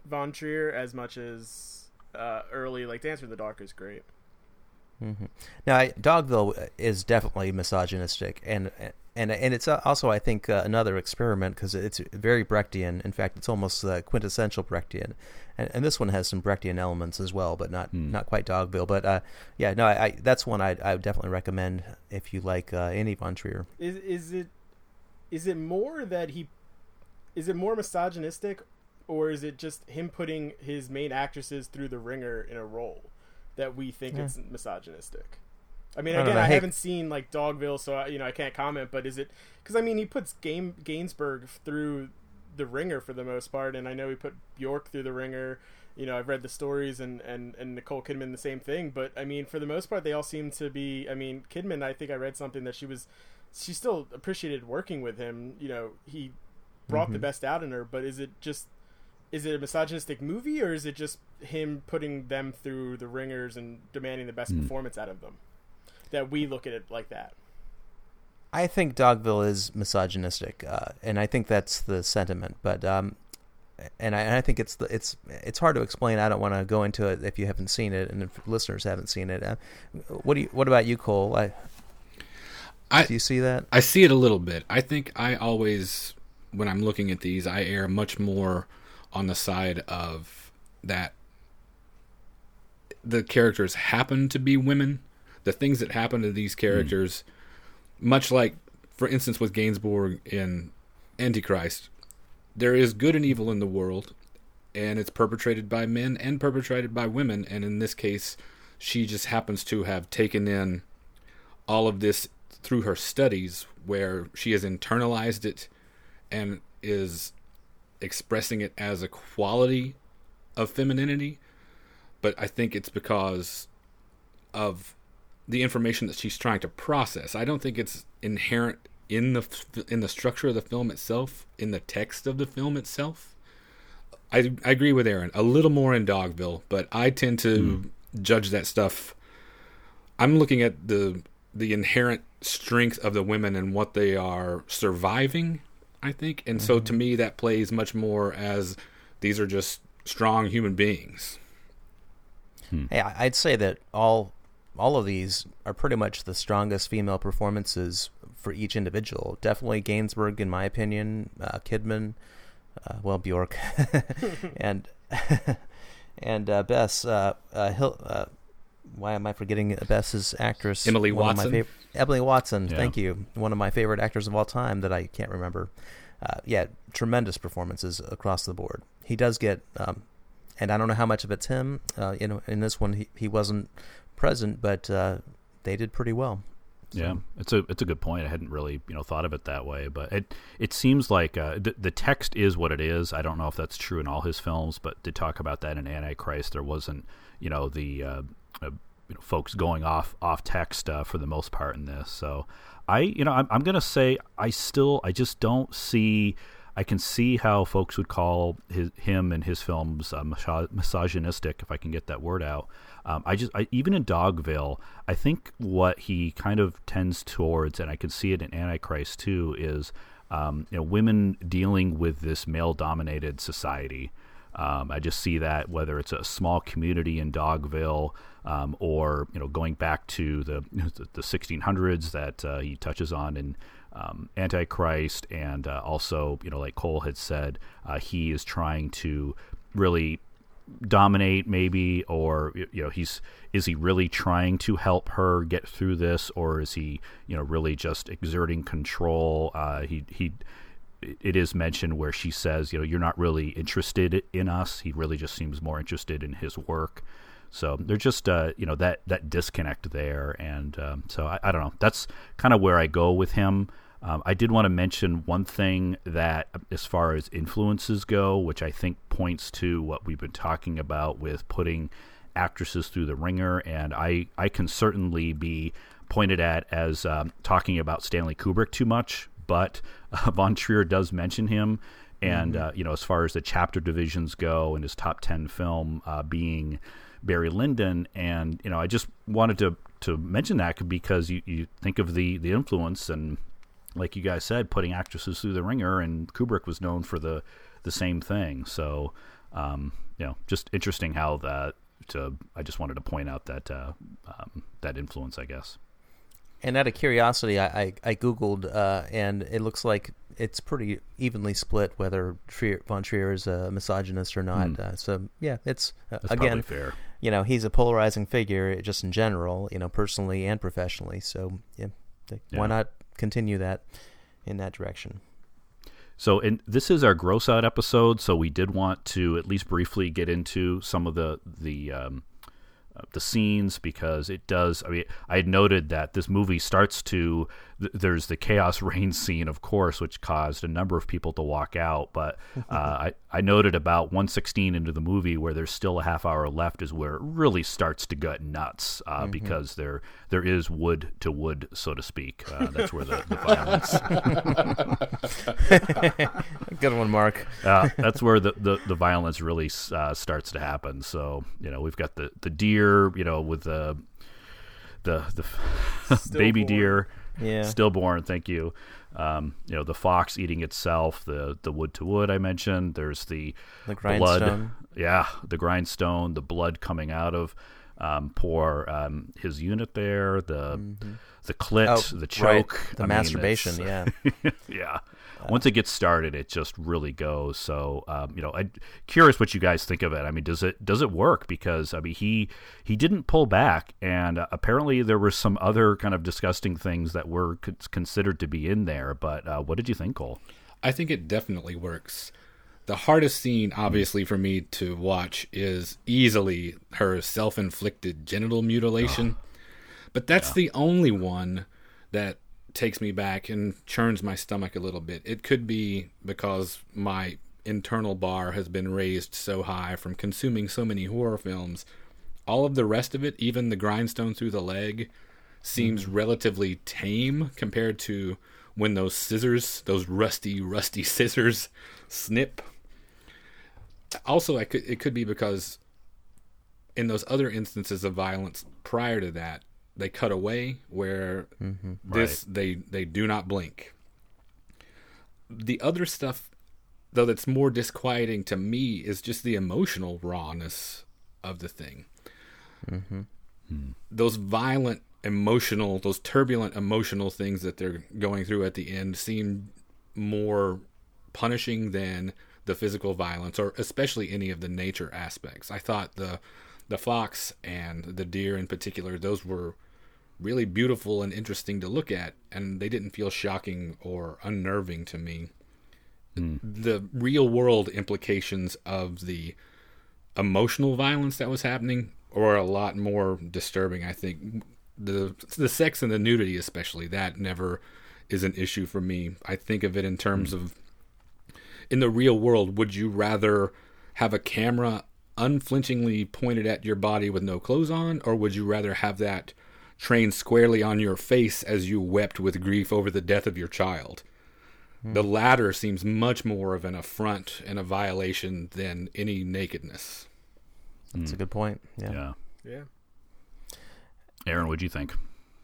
Von Trier as much as uh, early. Like Dancer in the Dark is great. Now, I, Dogville is definitely misogynistic, and and and it's also, I think, uh, another experiment because it's very Brechtian. In fact, it's almost uh, quintessential Brechtian, and, and this one has some Brechtian elements as well, but not not quite Dogville. But uh, yeah, no, I, I that's one I I would definitely recommend if you like uh, any Von Trier. Is is it is it more that he is it more misogynistic, or is it just him putting his main actresses through the ringer in a role that we think Yeah. it's misogynistic? I mean, I again, know. I haven't seen like Dogville, so I, you know I can't comment. But is it because I mean he puts Game Gainsbourg through the ringer for the most part, and I know he put Bjork through the ringer. You know, I've read the stories, and and and Nicole Kidman the same thing. But I mean, for the most part, they all seem to be. I mean, Kidman, I think I read something that she was, she still appreciated working with him. You know, he brought the mm-hmm. best out in her. But is it just is it a misogynistic movie or is it just him putting them through the ringers and demanding the best hmm. performance out of them that we look at it like that I think Dogville is misogynistic, uh, and I think that's the sentiment. But um, and I, and I think it's the, it's it's hard to explain. I don't want to go into it if you haven't seen it, and if listeners haven't seen it. Uh, what do you? What about you, Cole? I, I do you see that? I see it a little bit. I think I always, when I'm looking at these, I err much more on the side of that the characters happen to be women. The things that happen to these characters, much like, for instance, with Gainsbourg in Antichrist, there is good and evil in the world, and it's perpetrated by men and perpetrated by women. And in this case, she just happens to have taken in all of this through her studies where she has internalized it and is expressing it as a quality of femininity but i think it's because of the information that she's trying to process. I don't think it's inherent in the in the structure of the film itself in the text of the film itself. I, I agree with aaron. A little more in dogville but i tend to hmm. judge that stuff. I'm looking at the the inherent strength of the women and what they are surviving, I think. And so to mm-hmm. me that plays much more as these are just strong human beings. Hmm. Hey, I'd say that all all of these are pretty much the strongest female performances for each individual. Definitely Gainsbourg, in my opinion. Uh, Kidman, uh, well Bjork, and and uh, Bess. Uh, uh, Hil- uh, why am I forgetting Bess's actress? Emily One of my Watson? fav- Emily Watson. Yeah. Thank you. One of my favorite actors of all time that I can't remember. Uh, yeah, tremendous performances across the board. He does get, um, and I don't know how much of it's him. Uh, you know, in this one he, he wasn't present, but uh, they did pretty well. Yeah, it's a it's a good point. I hadn't really you know thought of it that way, but it it seems like uh, the the text is what it is. I don't know if that's true in all his films, but to talk about that in Antichrist, there wasn't you know the uh, uh, you know, folks going off off text uh, for the most part in this. So I you know I'm I'm gonna say I still I just don't see. I can see how folks would call his, him and his films uh, misogynistic, if I can get that word out. Um, I just, I, even in Dogville, I think what he kind of tends towards, and I can see it in Antichrist too, is um, you know women dealing with this male-dominated society. Um, I just see that whether it's a small community in Dogville um, or you know going back to the the 1600s that uh, he touches on in um, Antichrist, and uh, also, you know, like Cole had said, uh, he is trying to really dominate, maybe, or you know, he's is he really trying to help her get through this, or is he, you know, really just exerting control? Uh, he he. It is mentioned where she says, you know, you're not really interested in us. He really just seems more interested in his work. So they're just, uh, you know, that that disconnect there, and um, so I, I, don't know. That's kind of where I go with him. Um, I did want to mention one thing that, as far as influences go, which I think points to what we've been talking about with putting actresses through the ringer, and I, I can certainly be pointed at as um, talking about Stanley Kubrick too much, but uh, Von Trier does mention him. And, mm-hmm. uh, you know, as far as the chapter divisions go and his top 10 film uh, being Barry Lyndon. And, you know, I just wanted to, to mention that because you, you think of the, the influence and like you guys said, putting actresses through the ringer, and Kubrick was known for the the same thing. So, um, you know, just interesting how that. To, I just wanted to point out that uh, um, that influence, I guess. And out of curiosity, I, I, I googled, uh, and it looks like it's pretty evenly split whether Trier, von Trier is a misogynist or not. Mm. Uh, so yeah, it's uh, again fair. You know, he's a polarizing figure just in general. You know, personally and professionally. So yeah, why not continue that in that direction. So, and this is our gross out episode. So, we did want to at least briefly get into some of the the um, the scenes because it does. I mean, I noted that this movie starts to. Th- there's the chaos rain scene, of course, which caused a number of people to walk out. But uh, I I noted about 116 into the movie where there's still a half hour left is where it really starts to gut nuts uh, mm-hmm. because there there is wood to wood, so to speak. Uh, that's where the, the violence. Good one, Mark. Uh, that's where the, the, the violence really uh, starts to happen. So you know we've got the the deer you know, with the the the baby deer, yeah, stillborn. Thank you. Um, you know, the fox eating itself, the the wood to wood I mentioned. There's the, the blood, yeah, the grindstone, the blood coming out of um, poor um, his unit there, the mm-hmm. the clit, oh, the choke, right. the I masturbation, mean, yeah, yeah once it gets started, it just really goes. So, um, you know, I'm curious what you guys think of it. I mean, does it does it work? Because I mean, he he didn't pull back, and uh, apparently there were some other kind of disgusting things that were considered to be in there. But uh, what did you think, Cole? I think it definitely works. The hardest scene, obviously, for me to watch is easily her self inflicted genital mutilation. Oh. But that's yeah. the only one that takes me back and churns my stomach a little bit. It could be because my internal bar has been raised so high from consuming so many horror films. All of the rest of it, even the grindstone through the leg, seems mm. relatively tame compared to when those scissors, those rusty, rusty scissors, snip. Also, I could, it could be because in those other instances of violence prior to that, they cut away where mm-hmm. this right. they they do not blink. The other stuff though that's more disquieting to me is just the emotional rawness of the thing. Mm-hmm. Hmm. Those violent emotional, those turbulent emotional things that they're going through at the end seem more punishing than the physical violence or especially any of the nature aspects. I thought the the fox and the deer in particular, those were really beautiful and interesting to look at, and they didn't feel shocking or unnerving to me. Mm. The real world implications of the emotional violence that was happening were a lot more disturbing. I think the the sex and the nudity, especially that, never is an issue for me. I think of it in terms mm. of in the real world. Would you rather have a camera unflinchingly pointed at your body with no clothes on, or would you rather have that trained squarely on your face as you wept with grief over the death of your child. Mm. The latter seems much more of an affront and a violation than any nakedness. That's mm. a good point. Yeah. Yeah. Yeah. Aaron, what'd you think?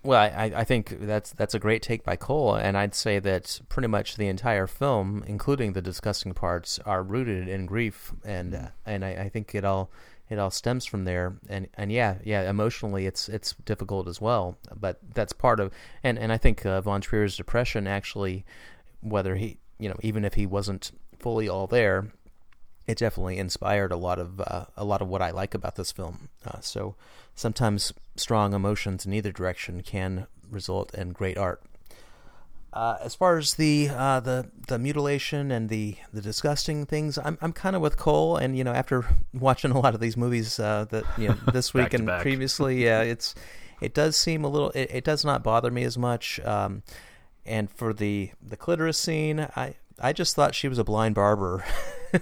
Well, I, I think that's that's a great take by Cole, and I'd say that pretty much the entire film, including the disgusting parts, are rooted in grief, and uh, and I, I think it all it all stems from there. And and yeah, yeah, emotionally, it's it's difficult as well. But that's part of, and and I think uh, Von Trier's depression actually, whether he you know even if he wasn't fully all there, it definitely inspired a lot of uh, a lot of what I like about this film. Uh, so sometimes strong emotions in either direction can result in great art. Uh, as far as the uh, the the mutilation and the, the disgusting things, I'm I'm kind of with Cole, and you know after watching a lot of these movies uh, that you know this week and back. previously, yeah, it's it does seem a little. It, it does not bother me as much. Um, and for the the clitoris scene, I I just thought she was a blind barber. Sorry.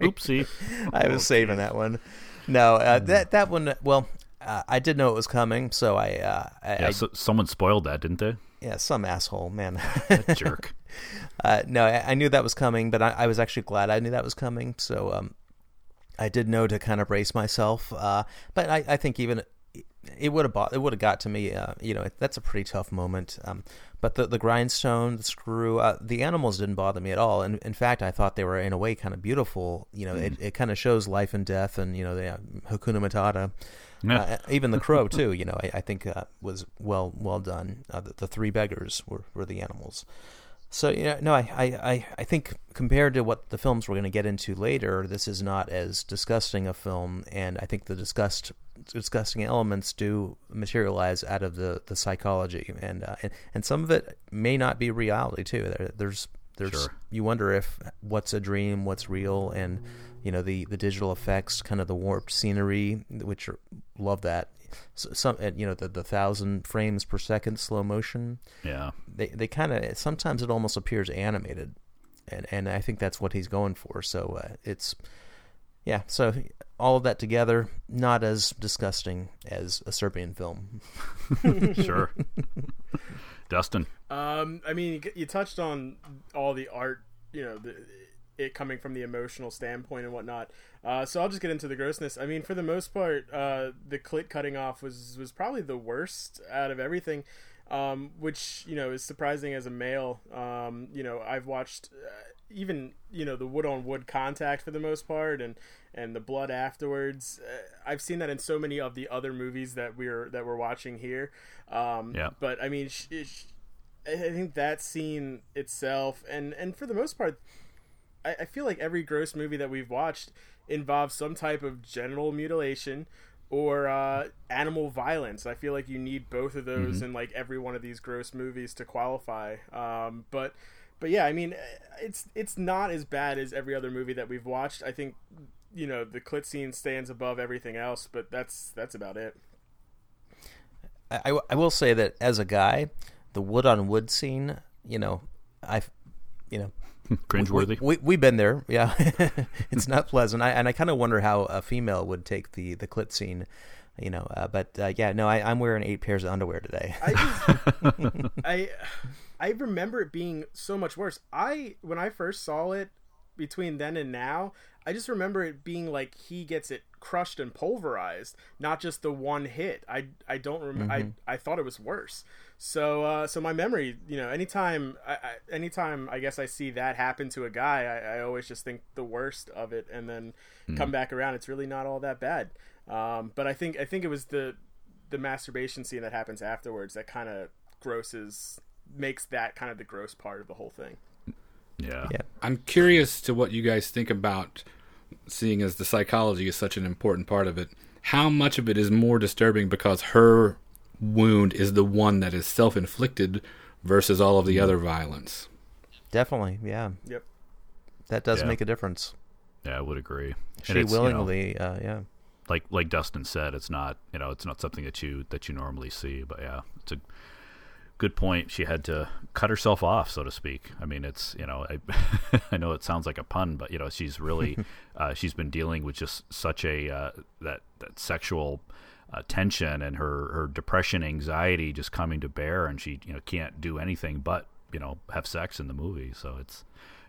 Oopsie. I was saving that one. No, uh, that that one. Well, uh, I did know it was coming, so I. Uh, I, Yeah, so, someone spoiled that, didn't they? yeah, some asshole man. Jerk. uh, no, I, I knew that was coming, but I, I was actually glad I knew that was coming. So um, I did know to kind of brace myself. Uh, but I, I think even it would have bought, it would have got to me. Uh, you know, that's a pretty tough moment. Um, but the the grindstone, the screw, uh, the animals didn't bother me at all. And in fact, I thought they were in a way kind of beautiful. You know, it, it kind of shows life and death, and you know, the uh, Hakuna Matata. Yeah. Uh, even the crow too. You know, I, I think uh, was well well done. Uh, the, the three beggars were, were the animals. So you know, no, I, I, I- I think compared to what the films we're going to get into later, this is not as disgusting a film, and I think the disgust disgusting elements do materialize out of the, the psychology, and, uh, and and some of it may not be reality too. There, there's there's Sure. you wonder if what's a dream, what's real, and you know the the digital effects, kind of the warped scenery, which are, love that. So, some you know the the thousand frames per second slow motion Yeah. they they kind of sometimes it almost appears animated, and and I think that's what he's going for. So uh, it's yeah. So all of that together, not as disgusting as a Serbian film. Sure. Dustin. Um, I mean, you- you touched on all the art, you know, the, it coming from the emotional standpoint and whatnot. Uh, so I'll just get into the grossness. I mean, for the most part, uh, the clit cutting off was was probably the worst out of everything, um, which you know is surprising as a male. Um, you know, I've watched uh, even you know the wood on wood contact for the most part, and and the blood afterwards. Uh, I've seen that in so many of the other movies that we're that we're watching here. Um, Yeah. But I mean, sh- sh- I think that scene itself, and and for the most part, I, I feel like every gross movie that we've watched involves some type of genital mutilation or uh, animal violence. I feel like you need both of those in like every one of these gross movies to qualify. Um, but but yeah, I mean, eh, it's it's not as bad as every other movie that we've watched. I think you know the clit scene stands above everything else, but that's that's about it. I, I- I will say that as a guy, the wood on wood scene, you know, I, you know, Cringeworthy. We, we, have been there, yeah. it's not pleasant. I, and I kind of wonder how a female would take the, the clit scene, you know. Uh, but uh, yeah, no, I, I'm wearing eight pairs of underwear today. I just, I I remember it being so much worse. I when I first saw it between then and now, I just remember it being like he gets it crushed and pulverized, not just the one hit. I I don't remember. I I thought it was worse. So uh, so my memory, you know, anytime I, I anytime I guess I see that happen to a guy, I, I always just think the worst of it, and then come back around. It's really not all that bad. Um, but I think I think it was the the masturbation scene that happens afterwards that kind of grosses makes that kind of the gross part of the whole thing. Yeah. Yeah. I'm curious to what you guys think about seeing as the psychology is such an important part of it. How much of it is more disturbing because her wound is the one that is self inflicted versus all of the other violence? Definitely, yeah. Yep. That does Yeah. make a difference. Yeah, I would agree. She it's, you know, willingly, uh, yeah. Like like Dustin said, it's not you know it's not something that you that you normally see. But yeah, it's a good point. She had to cut herself off, so to speak. I mean, it's you know I I know it sounds like a pun, but you know she's really uh, she's been dealing with just such a uh, that that sexual. Uh, tension and her, her depression anxiety just coming to bear and she you know can't do anything but you know have sex in the movie so it's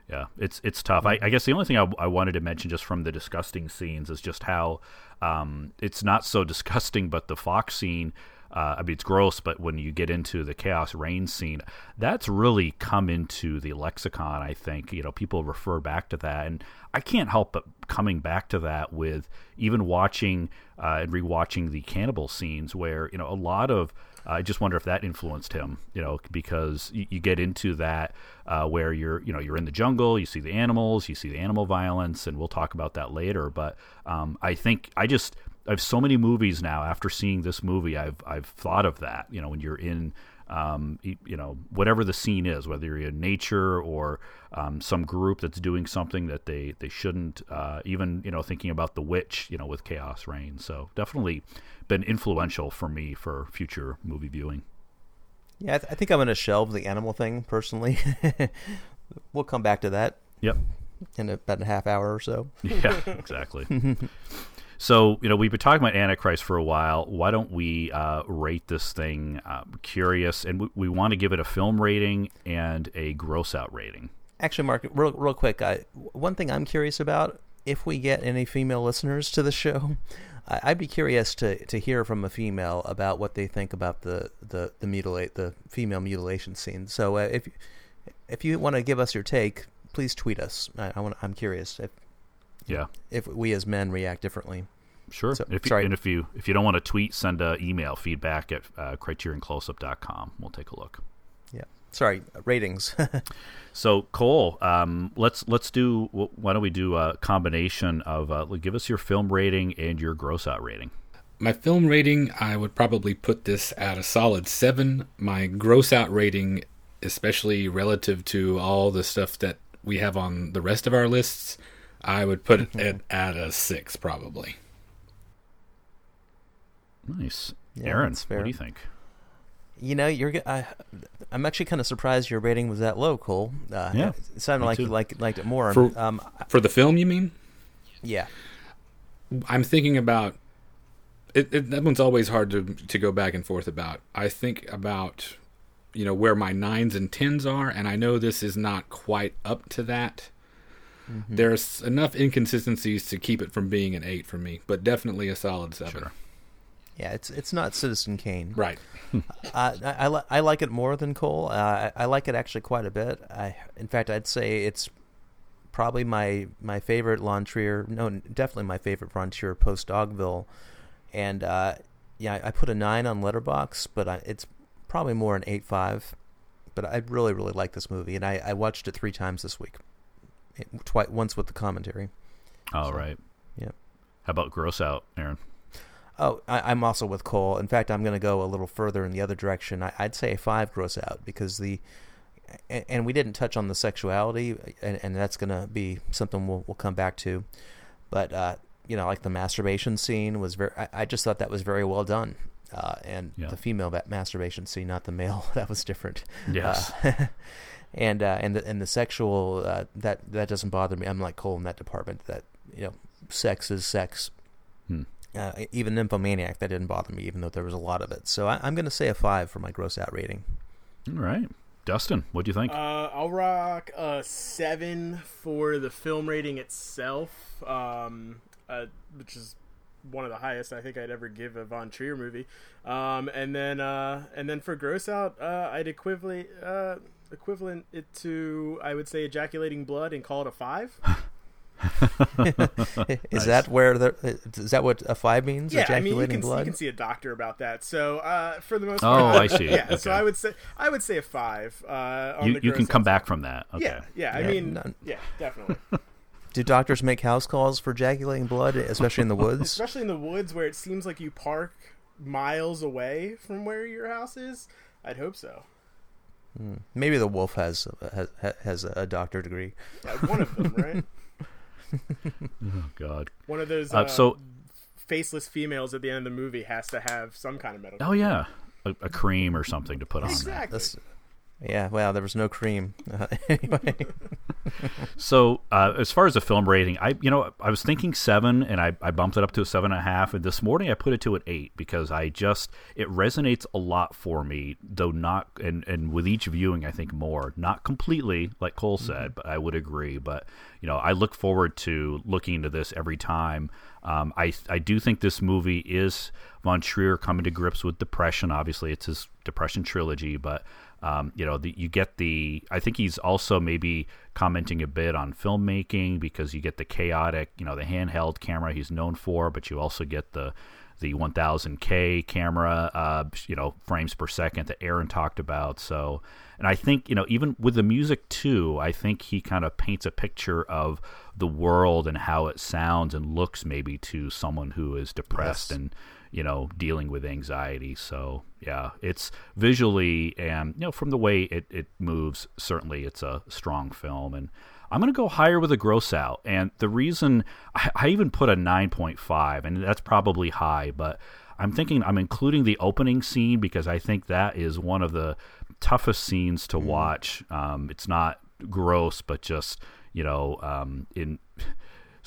yeah, it's it's tough. I, I guess the only thing I, I wanted to mention just from the disgusting scenes is just how um, it's not so disgusting, but the Fox scene uh, I mean, it's gross, but when you get into the chaos reign scene, that's really come into the lexicon. I think you know people refer back to that, and I can't help but coming back to that with even watching uh, and rewatching the cannibal scenes, where you know a lot of I just wonder if that influenced him, you know, because you, you get into that uh, where you're, you know, you're in the jungle, you see the animals, you see the animal violence, and we'll talk about that later. But um, I think I just I have so many movies now. After seeing this movie, I've I've thought of that. You know, when you're in um, you know, whatever the scene is, whether you're in nature or um, some group that's doing something that they they shouldn't, uh, even you know, thinking about the witch, you know, with Chaos Reign. So definitely been influential for me for future movie viewing. Yeah, I, th- I think I'm going to shelve the animal thing personally. we'll come back to that. Yep. In about a half hour or so. Yeah, exactly. So, you know, we've been talking about Antichrist for a while. Why don't we uh, rate this thing? Uh, curious, and we, we, want to give it a film rating and a gross out rating. Actually, Mark, real, real quick, one thing I'm curious about if we get any female listeners to the show, I, would be curious to, to hear from a female about what they think about the, the, the mutilate the female mutilation scene. So, uh, if if you want to give us your take, please tweet us. I, I want, I'm curious if yeah. If we as men react differently. Sure. So, if you, sorry. And if you if you don't want to tweet, send an email feedback at uh, criterioncloseup.com. We'll take a look. Yeah. Sorry. Ratings. so Cole, um, let's let's do. Why don't we do a combination of uh, give us your film rating and your gross out rating. My film rating, I would probably put this at a solid seven. My gross out rating, especially relative to all the stuff that we have on the rest of our lists, I would put it at a six, probably. Nice, yeah, Aaron. What do you think? You know, you're. I, I'm actually kind of surprised your rating was that low, Cole. Uh, yeah, it sounded like too. you liked, liked it more. For, um, for the film, you mean? Yeah. I'm thinking about. It, it, that one's always hard to to go back and forth about. I think about, you know, where my nines and tens are, and I know this is not quite up to that. Mm-hmm. There's enough inconsistencies to keep it from being an eight for me, but definitely a solid seven. Sure. Yeah, it's it's not Citizen Kane. Right. uh, I, I, li- I, like it more than Cole. Uh, I, I, like it actually quite a bit. I, in fact, I'd say it's probably my my favorite Lon No, definitely my favorite Von Trier post Dogville. And uh, yeah, I put a nine on Letterboxd, but I, it's probably more an eight five. But I really really like this movie, and I, I watched it three times this week twice once with the commentary. All so, right. Yeah. How about gross out, Aaron? Oh, I, am also with Cole. In fact, I'm going to go a little further in the other direction. I, would say a five gross out because the, and, and we didn't touch on the sexuality, and, and that's going to be something we'll, we'll come back to. But uh, you know, like the masturbation scene was very. I, I just thought that was very well done. Uh, and yeah. the female masturbation scene, not the male, that was different. Yes. Uh, and uh, and the and the sexual uh, that that doesn't bother me. I'm like Cole in that department. That you know, sex is sex. Hmm. Uh, even nymphomaniac that didn't bother me, even though there was a lot of it. So I, am going to say a five for my gross out rating. All right, Dustin, what do you think? Uh, I'll rock a seven for the film rating itself, um, uh, which is one of the highest I think I'd ever give a Von Trier movie. Um, and then uh, and then for gross out, uh, I'd equivalent uh, equivalent it to I would say ejaculating blood and call it a five. is nice. that where the is that what a five means? Yeah, ejaculating I mean you can, blood. You can see a doctor about that. So uh, for the most oh, part, oh, I see. Yeah, okay. so I would say I would say a five. Uh, you you can come back from that. Okay. Yeah, yeah. I yeah, mean, none. yeah, definitely. Do doctors make house calls for ejaculating blood, especially in the woods? especially in the woods where it seems like you park miles away from where your house is. I'd hope so. Hmm. Maybe the wolf has has, has a doctor degree. Yeah, one of them, right? oh God! One of those. Uh, uh, so faceless females at the end of the movie has to have some kind of medical. Oh yeah, a, a cream or something to put on. Exactly. Yeah. Well, there was no cream. Uh, anyway. so uh, as far as the film rating, I you know I was thinking seven, and I, I bumped it up to a seven and a half. And this morning I put it to an eight because I just it resonates a lot for me, though not and and with each viewing I think more, not completely like Cole said, mm-hmm. but I would agree. But you know I look forward to looking into this every time. Um, I I do think this movie is Von Trier coming to grips with depression. Obviously, it's his depression trilogy, but um, you know, the, you get the. I think he's also maybe commenting a bit on filmmaking because you get the chaotic, you know, the handheld camera he's known for, but you also get the the 1000K camera, uh, you know, frames per second that Aaron talked about. So, and I think you know, even with the music too, I think he kind of paints a picture of the world and how it sounds and looks maybe to someone who is depressed yes. and you know, dealing with anxiety. So yeah, it's visually and you know from the way it, it moves, certainly it's a strong film. And I'm going to go higher with a gross out. And the reason I, I even put a 9.5, and that's probably high, but I'm thinking I'm including the opening scene because I think that is one of the toughest scenes to mm. watch. Um, it's not gross, but just you know, um, in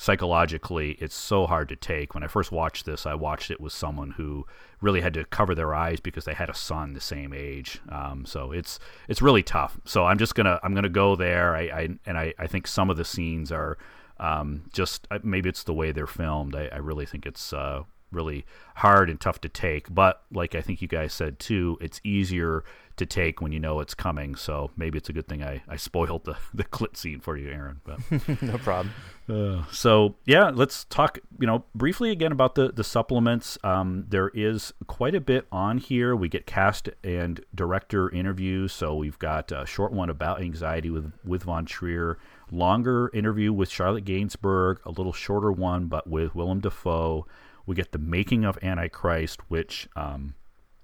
psychologically it's so hard to take. When i first watched this i watched it with someone who really had to cover their eyes because they had a son the same age. Um, so it's it's really tough. So i'm just gonna i'm gonna go there. I, I and I, I think some of the scenes are um, just uh, maybe it's the way they're filmed. I, I really think it's uh, really hard and tough to take but like i think you guys said too it's easier to take when you know it's coming. So maybe it's a good thing I, I spoiled the, the clit scene for you, Aaron. But no problem. Uh, so yeah, let's talk. You know, briefly again about the the supplements. Um, there is quite a bit on here. We get cast and director interviews. So we've got a short one about anxiety with with Von Trier, longer interview with Charlotte Gainsbourg, a little shorter one but with Willem Dafoe. We get the making of Antichrist, which um,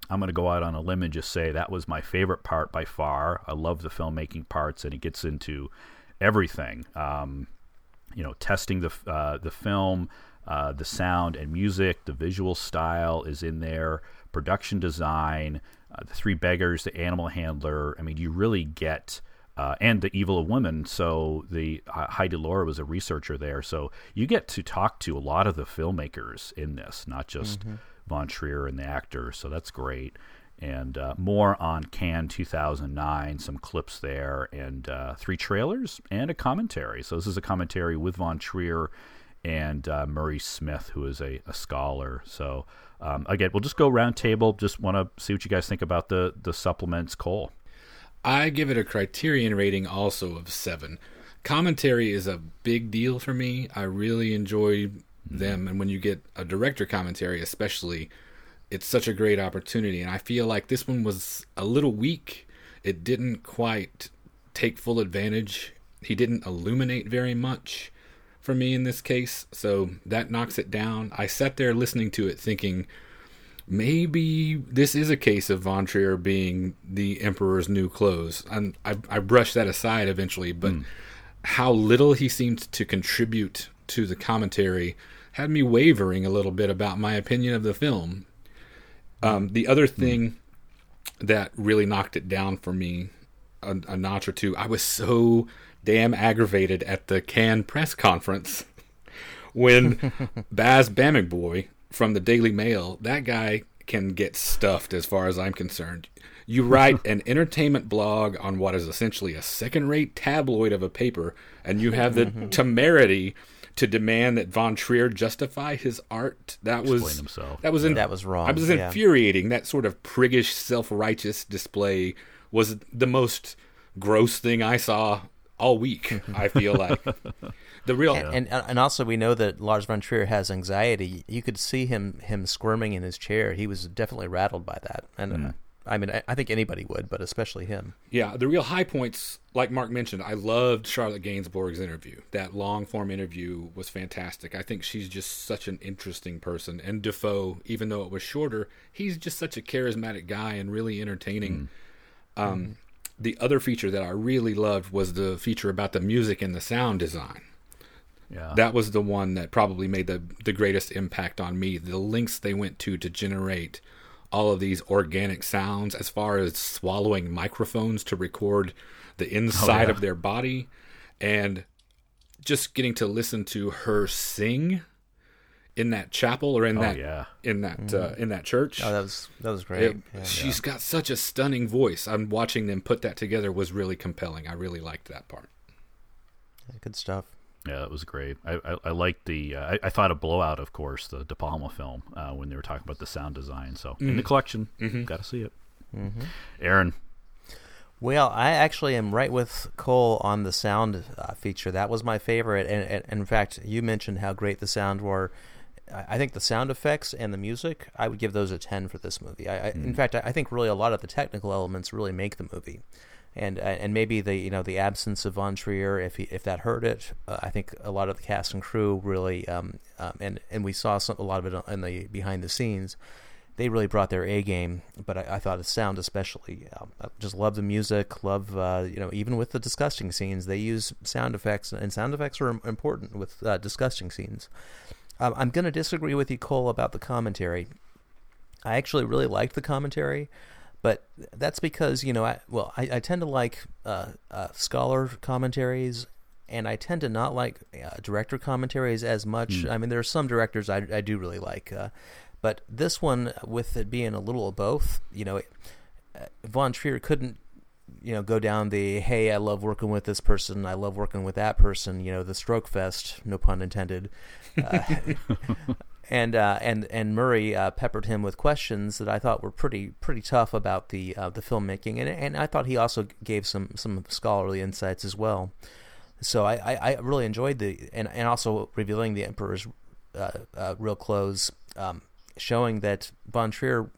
I'm going to go out on a limb and just say that was my favorite part by far. I love the filmmaking parts, and it gets into everything. Um, you know, testing the uh, the film, uh, the sound and music, the visual style is in there, production design, uh, the three beggars, the animal handler. I mean, you really get. Uh, and the evil of women. So the uh, Heidi Laura was a researcher there. So you get to talk to a lot of the filmmakers in this, not just mm-hmm. Von Trier and the actor, so that's great. And uh, more on Cannes 2009, some clips there, and uh, three trailers and a commentary. So this is a commentary with Von Trier and uh, Murray Smith, who is a, a scholar. So um, again, we'll just go round table. Just want to see what you guys think about the the supplements. Cole, I give it a Criterion rating also of seven. Commentary is a big deal for me. I really enjoy them. And when you get a director commentary especially it's such a great opportunity. And i feel like this one was a little weak. It didn't quite take full advantage. He didn't illuminate very much for me in this case. So that knocks it down. I sat there listening to it thinking maybe this is a case of von trier being the emperor's new clothes and i, I brushed that aside eventually but mm. how little he seemed to contribute to the commentary had me wavering a little bit about my opinion of the film. Um, the other hmm. thing mm. that really knocked it down for me a, a, notch or two, I was so damn aggravated at the Cannes press conference when Baz Bamigboye from the Daily Mail, that guy can get stuffed as far as I'm concerned. You write an entertainment blog on what is essentially a second rate tabloid of a paper, and you have the mm-hmm. temerity to demand that Von Trier justify his art. That Explain was himself. that was in, that was wrong. I was yeah. infuriating. That sort of priggish, self-righteous display was the most gross thing I saw all week. I feel like the real and, and, and also we know that Lars von Trier has anxiety. You could see him him squirming in his chair. He was definitely rattled by that, and mm. I mean, I, think anybody would, but especially him. Yeah, the real high points, like Mark mentioned, I loved Charlotte Gainsbourg's interview. That long form interview was fantastic. I think she's just such an interesting person. And Dafoe, even though it was shorter, he's just such a charismatic guy and really entertaining. Mm. Um, mm. The other feature that I really loved was the feature about the music and the sound design. Yeah. That was the one that probably made the the greatest impact on me. The links they went to to generate all of these organic sounds as far as swallowing microphones to record the inside oh, yeah. of their body and just getting to listen to her sing in that chapel or in Oh, that yeah. in that uh, in that church. Oh, that was that was great. It- Yeah. she's got such a stunning voice. I'm watching them put that together was really compelling. I really liked that part. Good stuff. Yeah, that was great. I I, I liked the. Uh, I, I thought of Blowout, of course, the De Palma film uh, when they were talking about the sound design. So in the collection, got to see it. Aaron, Well, I actually am right with Cole on the sound uh, feature. That was my favorite, and, and, and in fact, you mentioned how great the sound were. I I think the sound effects and the music, I would give those a ten for this movie. I, I, In fact, I I think really a lot of the technical elements really make the movie, and uh, and maybe the you know the absence of Von Trier, if he, if that hurt it, uh, I think a lot of the cast and crew really, um, um, and and we saw some, a lot of it in the behind the scenes they really brought their A game. But I, I thought the sound, especially, um, I just love the music. Love, uh, you know, even with the disgusting scenes, they use sound effects, and sound effects are important with uh, disgusting scenes. Um, I'm going to disagree with you, Cole, about the commentary. I actually really liked the commentary, but that's because you know, I, well, I, I tend to like uh, uh, scholar commentaries, and I tend to not like uh, director commentaries as much. I mean, there are some directors I, I do really like, uh, but this one, with it being a little of both, you know, it, uh, Von Trier couldn't you know go down the hey I love working with this person I love working with that person you know the stroke fest no pun intended uh, and uh, and and Murray uh, peppered him with questions that I thought were pretty pretty tough about the uh, the filmmaking and and I thought he also gave some some scholarly insights as well. So I, I, I really enjoyed the and, and also revealing the emperor's uh, uh, real clothes um, showing that Von Trier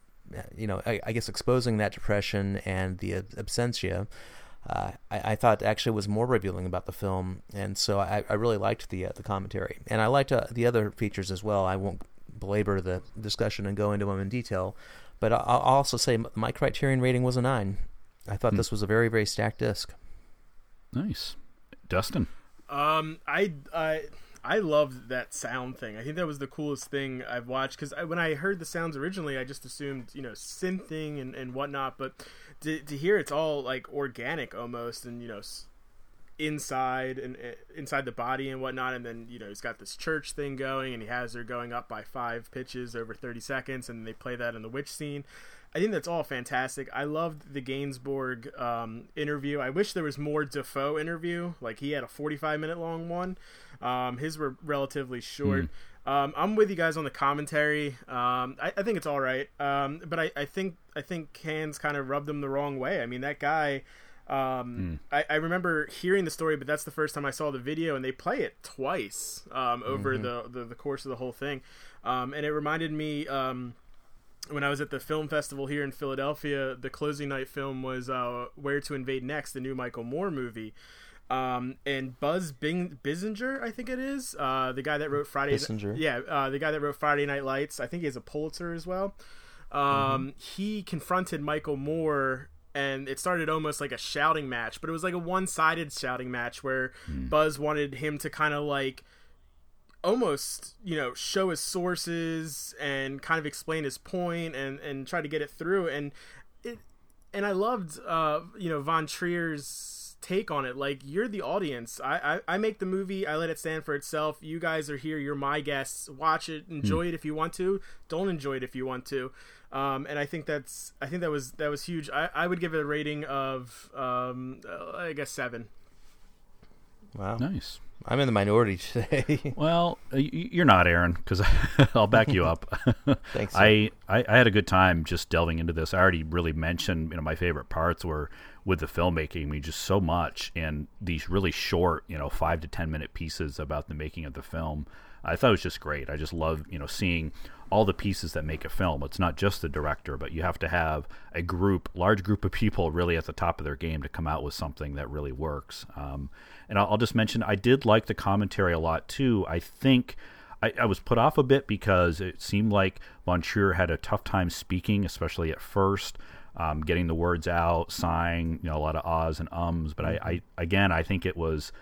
you know, I, I guess exposing that depression and the ab- absentia, uh, I, I thought actually was more revealing about the film, and so I, I really liked the uh, the commentary, and I liked uh, the other features as well. I won't belabor the discussion and go into them in detail, but I'll, I'll also say my Criterion rating was a nine. I thought this was a very very stacked disc. nice. Dustin, Um, I I I loved that sound thing. I think that was the coolest thing I've watched because when I heard the sounds originally, I just assumed you know synthing and and whatnot. But to to hear it's all like organic almost, and you know inside and uh, inside the body and whatnot. And then you know he's got this church thing going, and he has her going up by five pitches over thirty seconds, and they play that in the witch scene. I think that's all fantastic. I loved the Gainsbourg um, interview. I wish there was more Dafoe interview. Like he had a 45 minute long one. Um, his were relatively short. Um, I'm with you guys on the commentary. Um, I, I think it's all right. Um, but I, I think I think Cannes kind of rubbed him the wrong way. I mean that guy. Um, I, I remember hearing the story, but that's the first time I saw the video, and they play it twice um, over the, the the course of the whole thing, um, and it reminded me um, when I was at the film festival here in Philadelphia, the closing night film was uh, Where to Invade Next, the new Michael Moore movie. Um, and Buzz Bing- Bissinger, I think it is, uh, the guy that wrote Friday. Bissinger. Yeah, uh, the guy that wrote Friday Night Lights. I think he has a Pulitzer as well. Um, He confronted Michael Moore, and it started almost like a shouting match, but it was like a one-sided shouting match where Buzz wanted him to kind of like almost you know show his sources and kind of explain his point and and try to get it through. And it and I loved uh you know Von Trier's take on it. Like you're the audience. I, I I make the movie. I let it stand for itself. You guys are here. You're my guests. Watch it. Enjoy it if you want to. Don't enjoy it if you want to. Um and I think that's I think that was that was huge. I, I would give it a rating of um uh, I guess seven. Wow, nice. I'm in the minority today. Well, you're not, Aaron, because I'll back you up. Thanks. I, I I had a good time just delving into this. I already really mentioned, you know, my favorite parts were with the filmmaking. I mean, just so much, and these really short, you know, five to ten minute pieces about the making of the film. I thought it was just great. I just love, you know, seeing all the pieces that make a film. It's not just the director, but you have to have a group, large group of people, really at the top of their game to come out with something that really works. Um, and I'll, I'll just mention, I did like the commentary a lot too. I think. I, I was put off a bit because it seemed like Von Trier had a tough time speaking, especially at first, um, getting the words out, sighing, you know, a lot of ahs and ums. But I, I again, I think it was,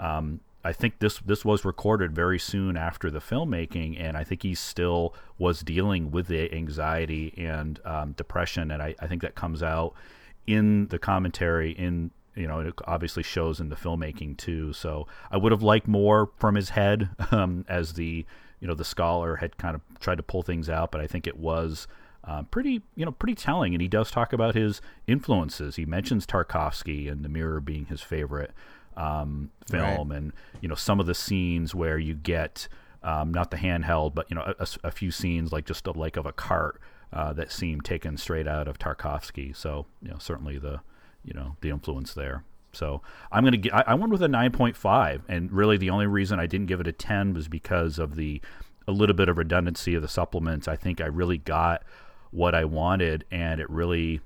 um, I think this this was recorded very soon after the filmmaking, and I think he still was dealing with the anxiety and um, depression, and I, I think that comes out in the commentary in you know, it obviously shows in the filmmaking too. So I would have liked more from his head um, as the you know the scholar had kind of tried to pull things out, but I think it was. Uh, pretty, you know, pretty telling, and he does talk about his influences. He mentions Tarkovsky and The Mirror being his favorite um, film, right. and you know some of the scenes where you get um, not the handheld, but you know a, a, few scenes like just a, like of a cart uh, that seem taken straight out of Tarkovsky. So you know certainly the you know the influence there. So I'm gonna get, I, I went with a 9.5, and really the only reason I didn't give it a 10 was because of the a little bit of redundancy of the supplements. I think I really got what I wanted, and it really,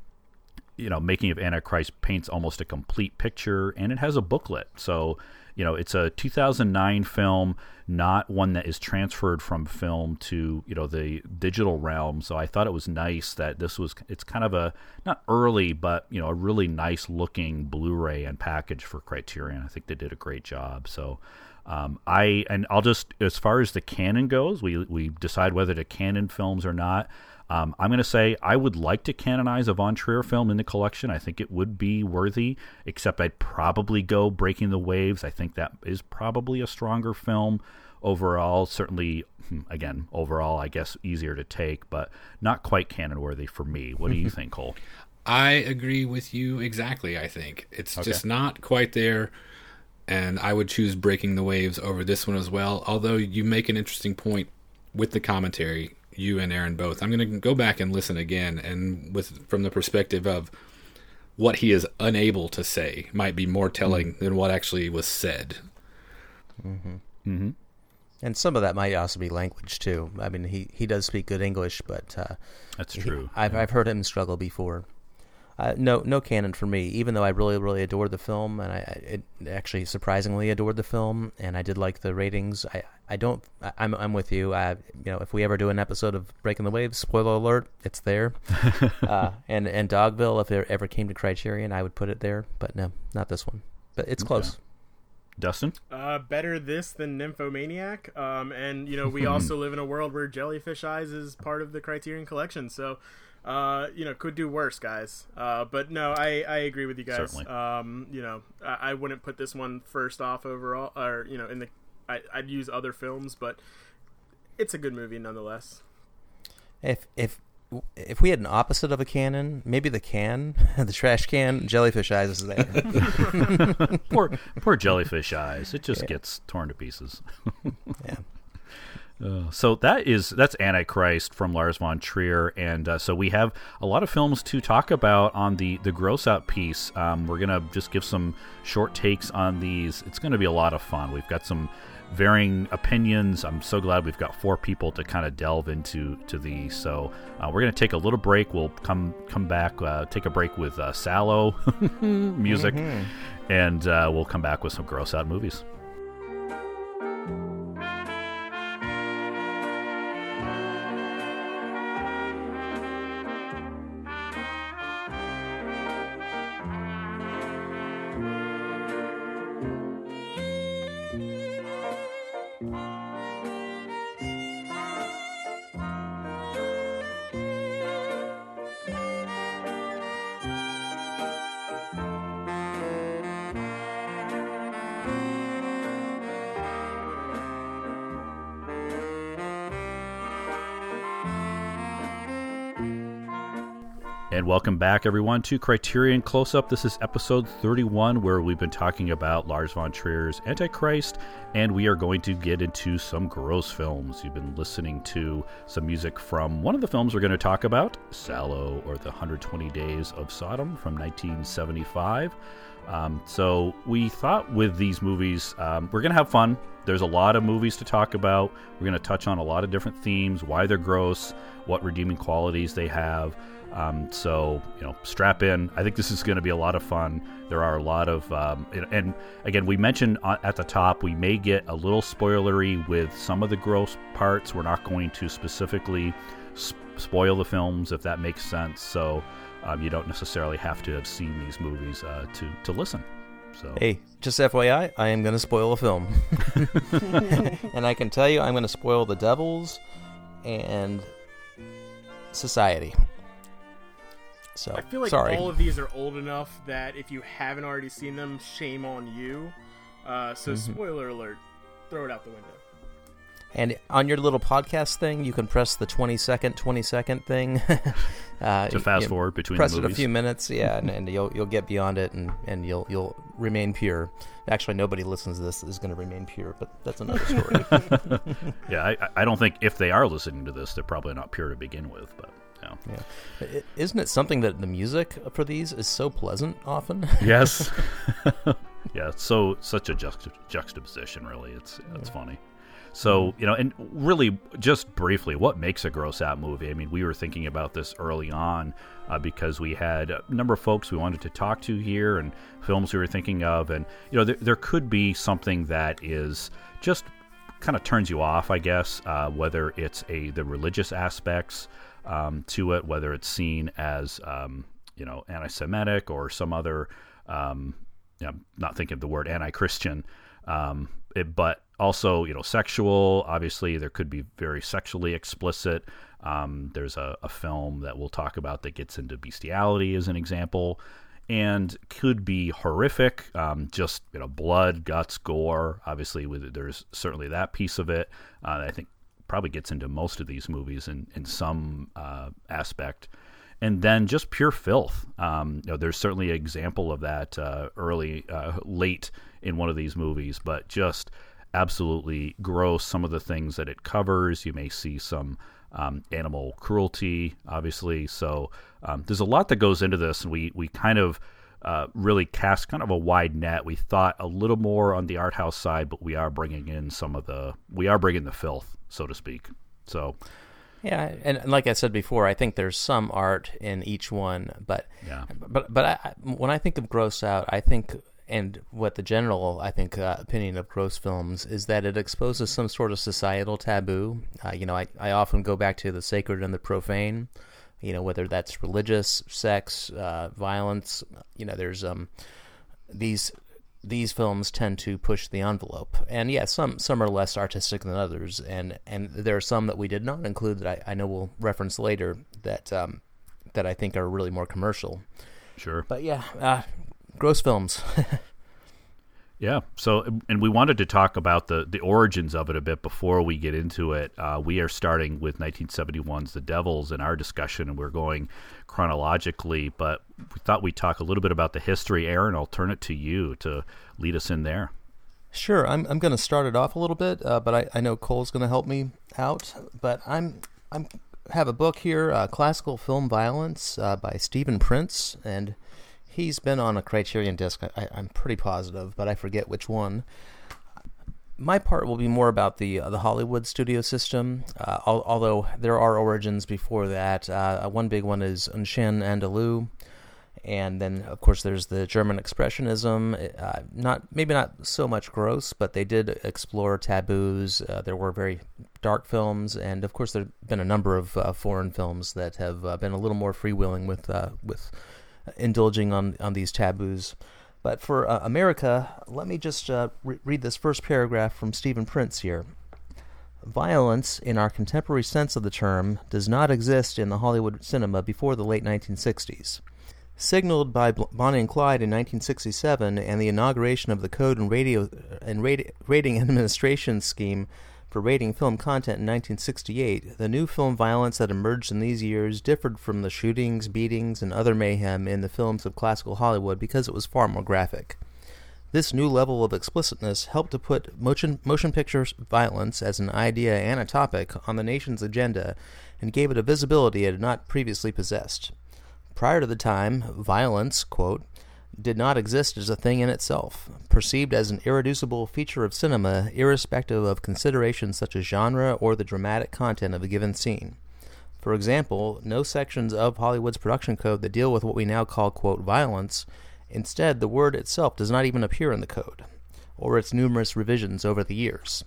you know, Making of Antichrist paints almost a complete picture, and it has a booklet. So, you know, it's a 2009 film, not one that is transferred from film to you know the digital realm. So I thought it was nice that this was. It's kind of a not early, but you know, a really nice looking Blu-ray and package for Criterion. I think they did a great job. So. Um, I and I'll just as far as the canon goes, we we decide whether to canon films or not. Um, I'm going to say I would like to canonize a Von Trier film in the collection. I think it would be worthy, except I'd probably go Breaking the Waves. I think that is probably a stronger film overall. Certainly, hmm, again, overall, I guess easier to take, but not quite canon worthy for me. What do you think, Cole? I agree with you exactly. I think it's okay. just not quite there. And I would choose Breaking the Waves over this one as well. Although you make an interesting point with the commentary you and Aaron both. I'm going to go back and listen again, and with from the perspective of what he is unable to say might be more telling mm-hmm. than what actually was said. Mm-hmm. Mm-hmm. And some of that might also be language too. I mean, he, he does speak good English, but uh, that's true. He, I've yeah. I've heard him struggle before. Uh, no, no canon for me. Even though I really, really adored the film, and I, it actually surprisingly adored the film, and I did like the ratings. I, I don't. I, I'm, I'm with you. I, you know, if we ever do an episode of Breaking the Waves, spoiler alert, it's there. uh, and and Dogville, if it ever came to Criterion, I would put it there. But no, not this one. But it's close. Okay. Dustin? Uh, better this than Nymphomaniac. Um, and you know, we also live in a world where Jellyfish Eyes is part of the Criterion Collection, so uh, you know, could do worse, guys. Uh, but no, I, I agree with you guys. Certainly. Um, you know, I, I, wouldn't put this one first off overall, or you know, in the I, I'd use other films, but it's a good movie nonetheless. If if if we had an opposite of a cannon, maybe the can, the trash can, jellyfish eyes is there. poor poor jellyfish eyes. It just yeah. gets torn to pieces. yeah. Uh, so that is that's Antichrist from Lars von Trier, and uh, so we have a lot of films to talk about on the the gross out piece. Um, we're gonna just give some short takes on these. It's gonna be a lot of fun. We've got some varying opinions. I'm so glad we've got four people to kind of delve into to these. So uh, we're gonna take a little break. We'll come come back, uh, take a break with uh, Salò music, mm-hmm. and uh, we'll come back with some gross out movies. Welcome back, everyone, to Criterion Close Up. This is episode 31, where we've been talking about Lars von Trier's Antichrist, and we are going to get into some gross films. You've been listening to some music from one of the films we're going to talk about, Salò, or The 120 Days of Sodom from 1975. Um, so we thought with these movies, um, we're going to have fun. There's a lot of movies to talk about. We're going to touch on a lot of different themes, why they're gross, what redeeming qualities they have. Um, so you know, strap in. I think this is going to be a lot of fun. There are a lot of, um, and again, we mentioned at the top we may get a little spoilery with some of the gross parts. We're not going to specifically sp- spoil the films if that makes sense. So um, you don't necessarily have to have seen these movies uh, to to listen. So hey, just FYI, I am going to spoil a film, and I can tell you, I'm going to spoil the Devils and Society. So I feel like sorry. all of these are old enough that if you haven't already seen them, shame on you. Uh, so Mm-hmm. spoiler alert, throw it out the window. And on your little podcast thing, you can press the 20 second, 20 second thing. uh, To fast you forward between press the it a few minutes, yeah, and, and you'll you'll get beyond it, and, and you'll you'll remain pure. Actually, nobody listens to this is going to remain pure, but that's another story. Yeah, I, I don't think if they are listening to this, they're probably not pure to begin with. But yeah. yeah. I- Isn't it something that the music for these is so pleasant often? Yes. yeah, it's so such a juxta- juxtaposition. Really, it's it's funny. So you know, and really, just briefly, what makes a gross out movie? I mean, we were thinking about this early on uh, because we had a number of folks we wanted to talk to here, and films we were thinking of, and you know, there, there could be something that is just kind of turns you off, I guess, uh, whether it's a the religious aspects um, to it, whether it's seen as um, you know anti-Semitic or some other, um, you know, not thinking of the word anti-Christian, um, it, but also you know sexual. Obviously, there could be very sexually explicit. Um, there's a, a film that we'll talk about that gets into bestiality as an example and could be horrific. Um, just you know, blood, guts, gore. Obviously, with there's certainly that piece of it. Uh, that I think probably gets into most of these movies in in some uh, aspect. And then just pure filth. Um, you know, there's certainly an example of that uh, early, uh, late in one of these movies, but just absolutely gross. Some of the things that it covers, you may see some um, animal cruelty, obviously. So um, there's a lot that goes into this, and we we kind of uh, really cast kind of a wide net. We thought a little more on the art house side, but we are bringing in some of the we are bringing the filth, so to speak. So Yeah, and, and like I said before, I think there's some art in each one, but Yeah. but but I- when I think of gross out, I think and what the general I think uh, opinion of gross films is that it exposes some sort of societal taboo. Uh, you know, I I often go back to the sacred and the profane. You know, whether that's religious, sex, uh, violence. You know, there's um these these films tend to push the envelope, and yeah, some some are less artistic than others, and and there are some that we did not include that I, I know we'll reference later that um, that I think are really more commercial. sure. But yeah, uh, gross films. Yeah. So, and we wanted to talk about the the origins of it a bit before we get into it. Uh, we are starting with 1971's The Devils in our discussion, and we're going chronologically. But we thought we'd talk a little bit about the history. Aaron, I'll turn it to you to lead us in there. Sure, I'm I'm going to start it off a little bit, uh, but I, I know Cole's going to help me out. But I'm I'm have a book here, uh, Classical Film Violence uh, by Stephen Prince, and he's been on a Criterion disc. I, I'm pretty positive, but I forget which one. My part will be more about the uh, the Hollywood studio system, uh, al- although there are origins before that. Uh, one big one is Un Chien Andalou, and then of course there's the German expressionism. Uh, not maybe not so much gross, but they did explore taboos. Uh, there were very dark films, and of course there've been a number of uh, foreign films that have been a little more freewheeling with with indulging on on these taboos. But for uh, America, let me just uh, re- read this first paragraph from Stephen Prince here. Violence, in our contemporary sense of the term, does not exist in the Hollywood cinema before the late 1960s. Signaled by Bonnie and Clyde in 1967 and the inauguration of the Code and Radio and Rating Administration Scheme for rating film content in 1968, the new film violence that emerged in these years differed from the shootings, beatings, and other mayhem in the films of classical Hollywood because it was far more graphic. This new level of explicitness helped to put motion, motion picture violence as an idea and a topic on the nation's agenda and gave it a visibility it had not previously possessed. Prior to the time, violence, quote, did not exist as a thing in itself, perceived as an irreducible feature of cinema, irrespective of considerations such as genre or the dramatic content of a given scene. For example, no sections of Hollywood's production code that deal with what we now call, quote, violence. Instead, the word itself does not even appear in the code, or its numerous revisions over the years.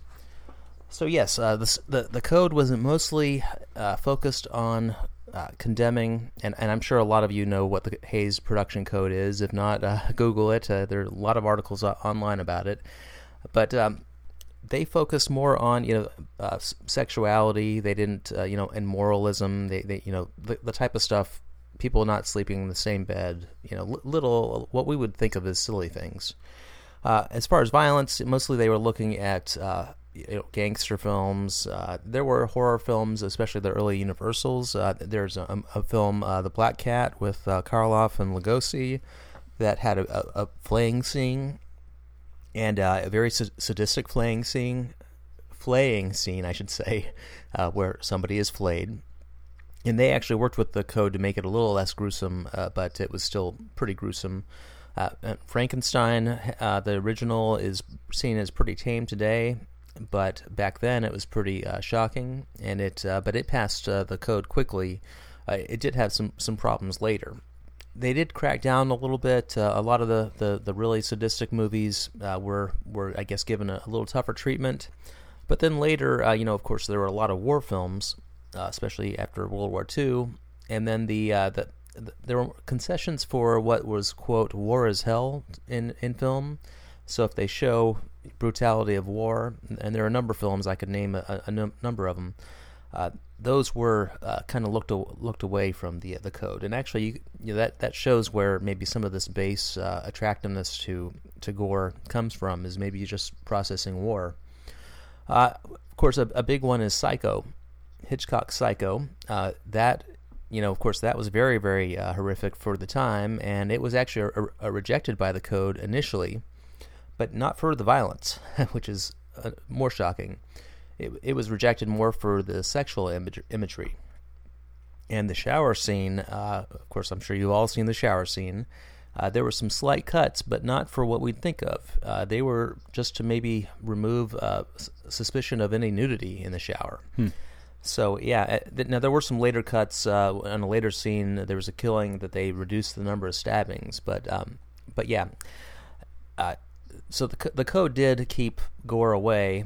So yes, uh, the, the code was mostly uh, focused on uh, condemning, and, and I'm sure a lot of you know what the Hays production code is. If not, uh, Google it. Uh, there are a lot of articles online about it. But um, they focused more on you know uh, sexuality. They didn't uh, you know and moralism. They, they you know the, the type of stuff people not sleeping in the same bed, you know, little what we would think of as silly things. Uh, as far as violence, mostly they were looking at uh, you know, gangster films. Uh, there were horror films, especially the early Universals. Uh, there's a, a film, uh, The Black Cat, with uh, Karloff and Lugosi, that had a, a, a flaying scene and uh, a very sadistic flaying scene, flaying scene, I should say, uh, where somebody is flayed. And they actually worked with the code to make it a little less gruesome, but it was still pretty gruesome. Frankenstein, the original, is seen as pretty tame today, but back then it was pretty uh, shocking, and it uh, but it passed uh, the code quickly. Uh, it did have some some problems later. They did crack down a little bit. a lot of the, the, the really sadistic movies were were I guess given a, a, little tougher treatment, but then later, you know, of course, there were a lot of war films, especially after World War II, and then the the there were concessions for what was quote war is hell in in film. So if they show brutality of war, and there are a number of films I could name a, a num- number of them. Uh, those were uh, kind of looked looked away from the the code, and actually, you, you know, that that shows where maybe some of this base uh, attractiveness to to gore comes from. Is maybe just processing war. Uh, of course, a, a, big one is Psycho, Hitchcock's Psycho. Uh, that you know, of course, that was very very uh, horrific for the time, and it was actually a, a rejected by the code initially but not for the violence, which is uh, more shocking. It, it was rejected more for the sexual image, imagery. And the shower scene, uh, of course, I'm sure you've all seen the shower scene. Uh, there were some slight cuts, but not for what we'd think of. Uh, they were just to maybe remove uh, suspicion of any nudity in the shower. Hmm. So yeah, uh, now there were some later cuts uh, on a later scene. There was a killing that they reduced the number of stabbings, but um, but yeah, uh, so the the code did keep gore away,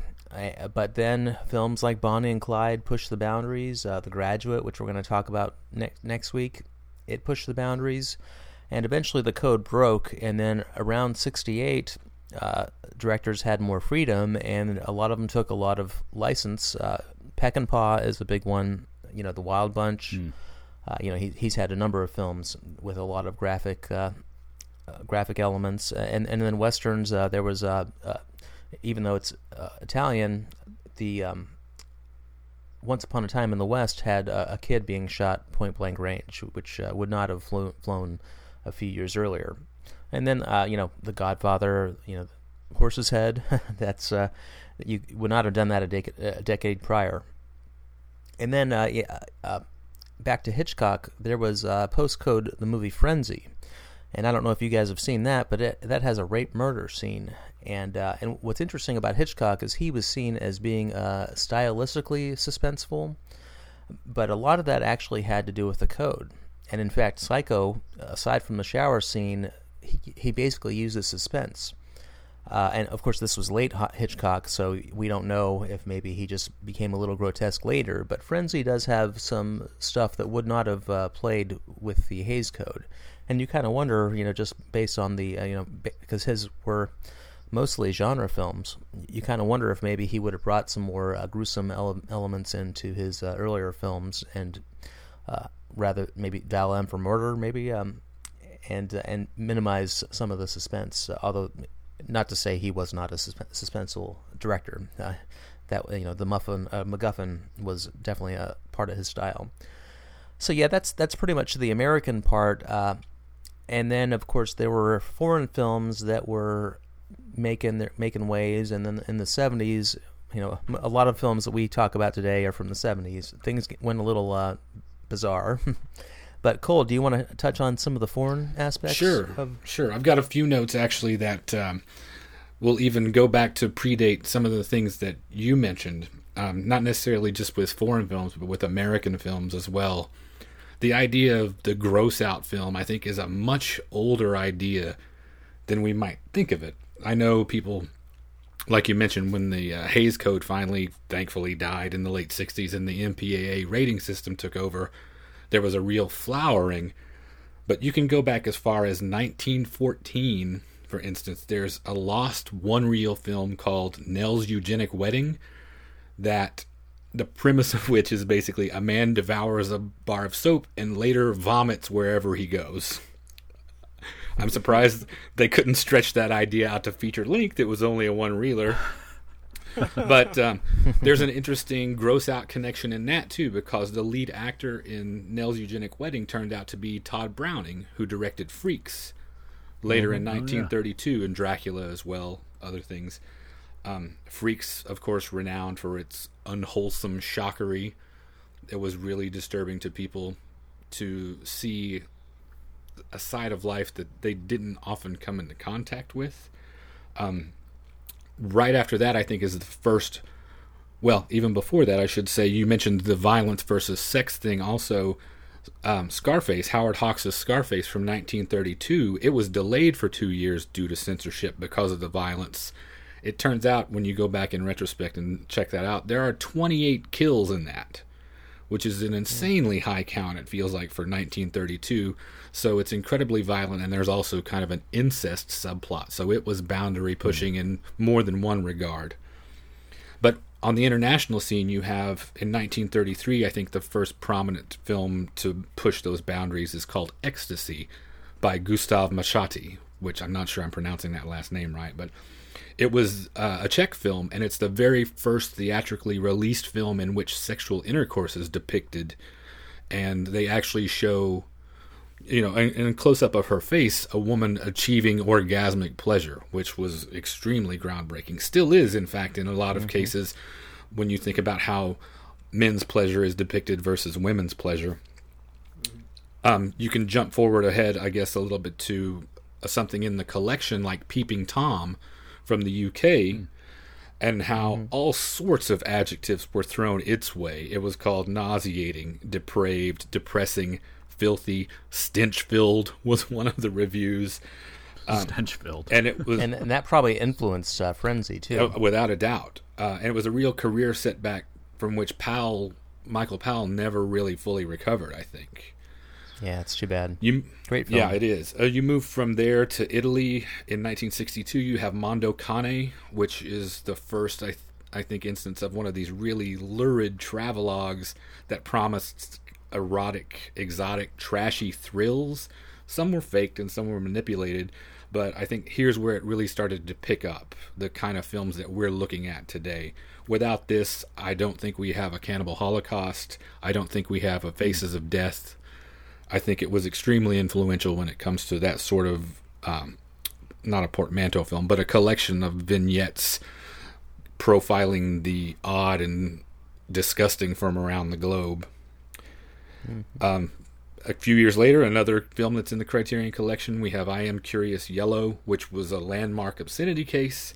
but then films like Bonnie and Clyde pushed the boundaries. Uh, the Graduate, which we're going to talk about next next week, it pushed the boundaries, and eventually the code broke. And then around '68, uh, directors had more freedom, and a lot of them took a lot of license. Uh, Peckinpah is a big one. You know, The Wild Bunch. Mm. Uh, you know, he, he's had a number of films with a lot of graphic uh, graphic elements, uh, and and then westerns. Uh, there was even though it's Italian, the um, once Upon a Time in the West had a, a kid being shot point blank range, which uh, would not have flew, flown a few years earlier. And then, uh, you know, The Godfather, you know, Horse's Head, that's, uh, you would not have done that a, dec- a decade prior. And then, yeah, back to Hitchcock, there was postcode, the movie Frenzy, and I don't know if you guys have seen that, but it, that has a rape murder scene. And uh, and what's interesting about Hitchcock is he was seen as being uh, stylistically suspenseful, but a lot of that actually had to do with the code. And in fact, Psycho, aside from the shower scene, he he basically uses suspense. Uh, and of course, this was late Hitchcock, so we don't know if maybe he just became a little grotesque later. But Frenzy does have some stuff that would not have uh, played with the Hays Code and you kind of wonder, you know, just based on the, uh, you know, because his were mostly genre films, you kind of wonder if maybe he would have brought some more uh, gruesome ele- elements into his uh, earlier films, and uh, rather maybe dial M for murder, maybe, um, and uh, and minimize some of the suspense. Uh, although, not to say he was not a susp- suspenseful director. that you know, the Muffin MacGuffin was definitely a part of his style. So yeah, that's that's pretty much the American part. And then of course there were foreign films that were making their making waves. And then in the 70s you know a lot of films that we talk about today are from the 70s things went a little uh, bizarre. But cole do you want to touch on some of the foreign aspects sure. of- sure. I've got a few notes actually that um, will even go back to predate some of the things that you mentioned. Um, not necessarily just with foreign films but with american films as well the idea of the gross out film, I think, is a much older idea than we might think of it. I know people, like you mentioned, when the uh, Hays Code finally, thankfully, died in the late 60s and the MPAA rating system took over, there was a real flowering. But you can go back as far as 1914, for instance. There's a lost one reel film called Nell's Eugenic Wedding that the premise of which is basically a man devours a bar of soap and later vomits wherever he goes. I'm surprised they couldn't stretch that idea out to feature length. It was only a one reeler. but um, there's an interesting gross out connection in that too, because the lead actor in Nell's Eugenic Wedding turned out to be Tod Browning, who directed Freaks later in 1932 oh, yeah. and Dracula as well, other things. Um, Freaks, of course, renowned for its unwholesome shockery. It was really disturbing to people to see a side of life that they didn't often come into contact with. Um, right after that, I think, is the first. Well, even before that, I should say, you mentioned the violence versus sex thing. Also, um, Scarface, Howard Hawks' Scarface from 1932, it was delayed for two years due to censorship because of the violence. It turns out, when you go back in retrospect and check that out, there are 28 kills in that, which is an insanely high count, it feels like, for 1932. So it's incredibly violent, and there's also kind of an incest subplot. So it was boundary pushing in more than one regard. But on the international scene, you have in 1933, I think the first prominent film to push those boundaries is called Ecstasy by Gustav Machatý, which I'm not sure I'm pronouncing that last name right, but it was uh, a Czech film, and it's the very first theatrically released film in which sexual intercourse is depicted. And they actually show you know, in, in close up of her face, a woman achieving orgasmic pleasure, which was extremely groundbreaking. Still is, in fact, in a lot of mm-hmm. cases, when you think about how men's pleasure is depicted versus women's pleasure. Um, you can jump forward ahead, I guess, a little bit to something in the collection like Peeping Tom from the UK. Mm and how mm-hmm. all sorts of adjectives were thrown its way. It was called nauseating, depraved, depressing, filthy, stench filled was one of the reviews. Um, stench filled, and it was, and, and that probably influenced uh, Frenzy too, uh, without a doubt. Uh, and it was a real career setback from which Powell, Michael Powell, never really fully recovered. I think. Yeah, it's too bad. You great film. Yeah, it is. Uh, you move from there to Italy in 1962. You have Mondo Cane, which is the first, I th- I think, instance of one of these really lurid travelogues that promised erotic, exotic, trashy thrills. Some were faked and some were manipulated, but I think here's where it really started to pick up the kind of films that we're looking at today. Without this, I don't think we have a Cannibal Holocaust. I don't think we have a Faces of Death. I think it was extremely influential when it comes to that sort of, um, not a portmanteau film, but a collection of vignettes profiling the odd and disgusting from around the globe. Mm-hmm. Um, a few years later, another film that's in the Criterion Collection, we have I Am Curious Yellow, which was a landmark obscenity case.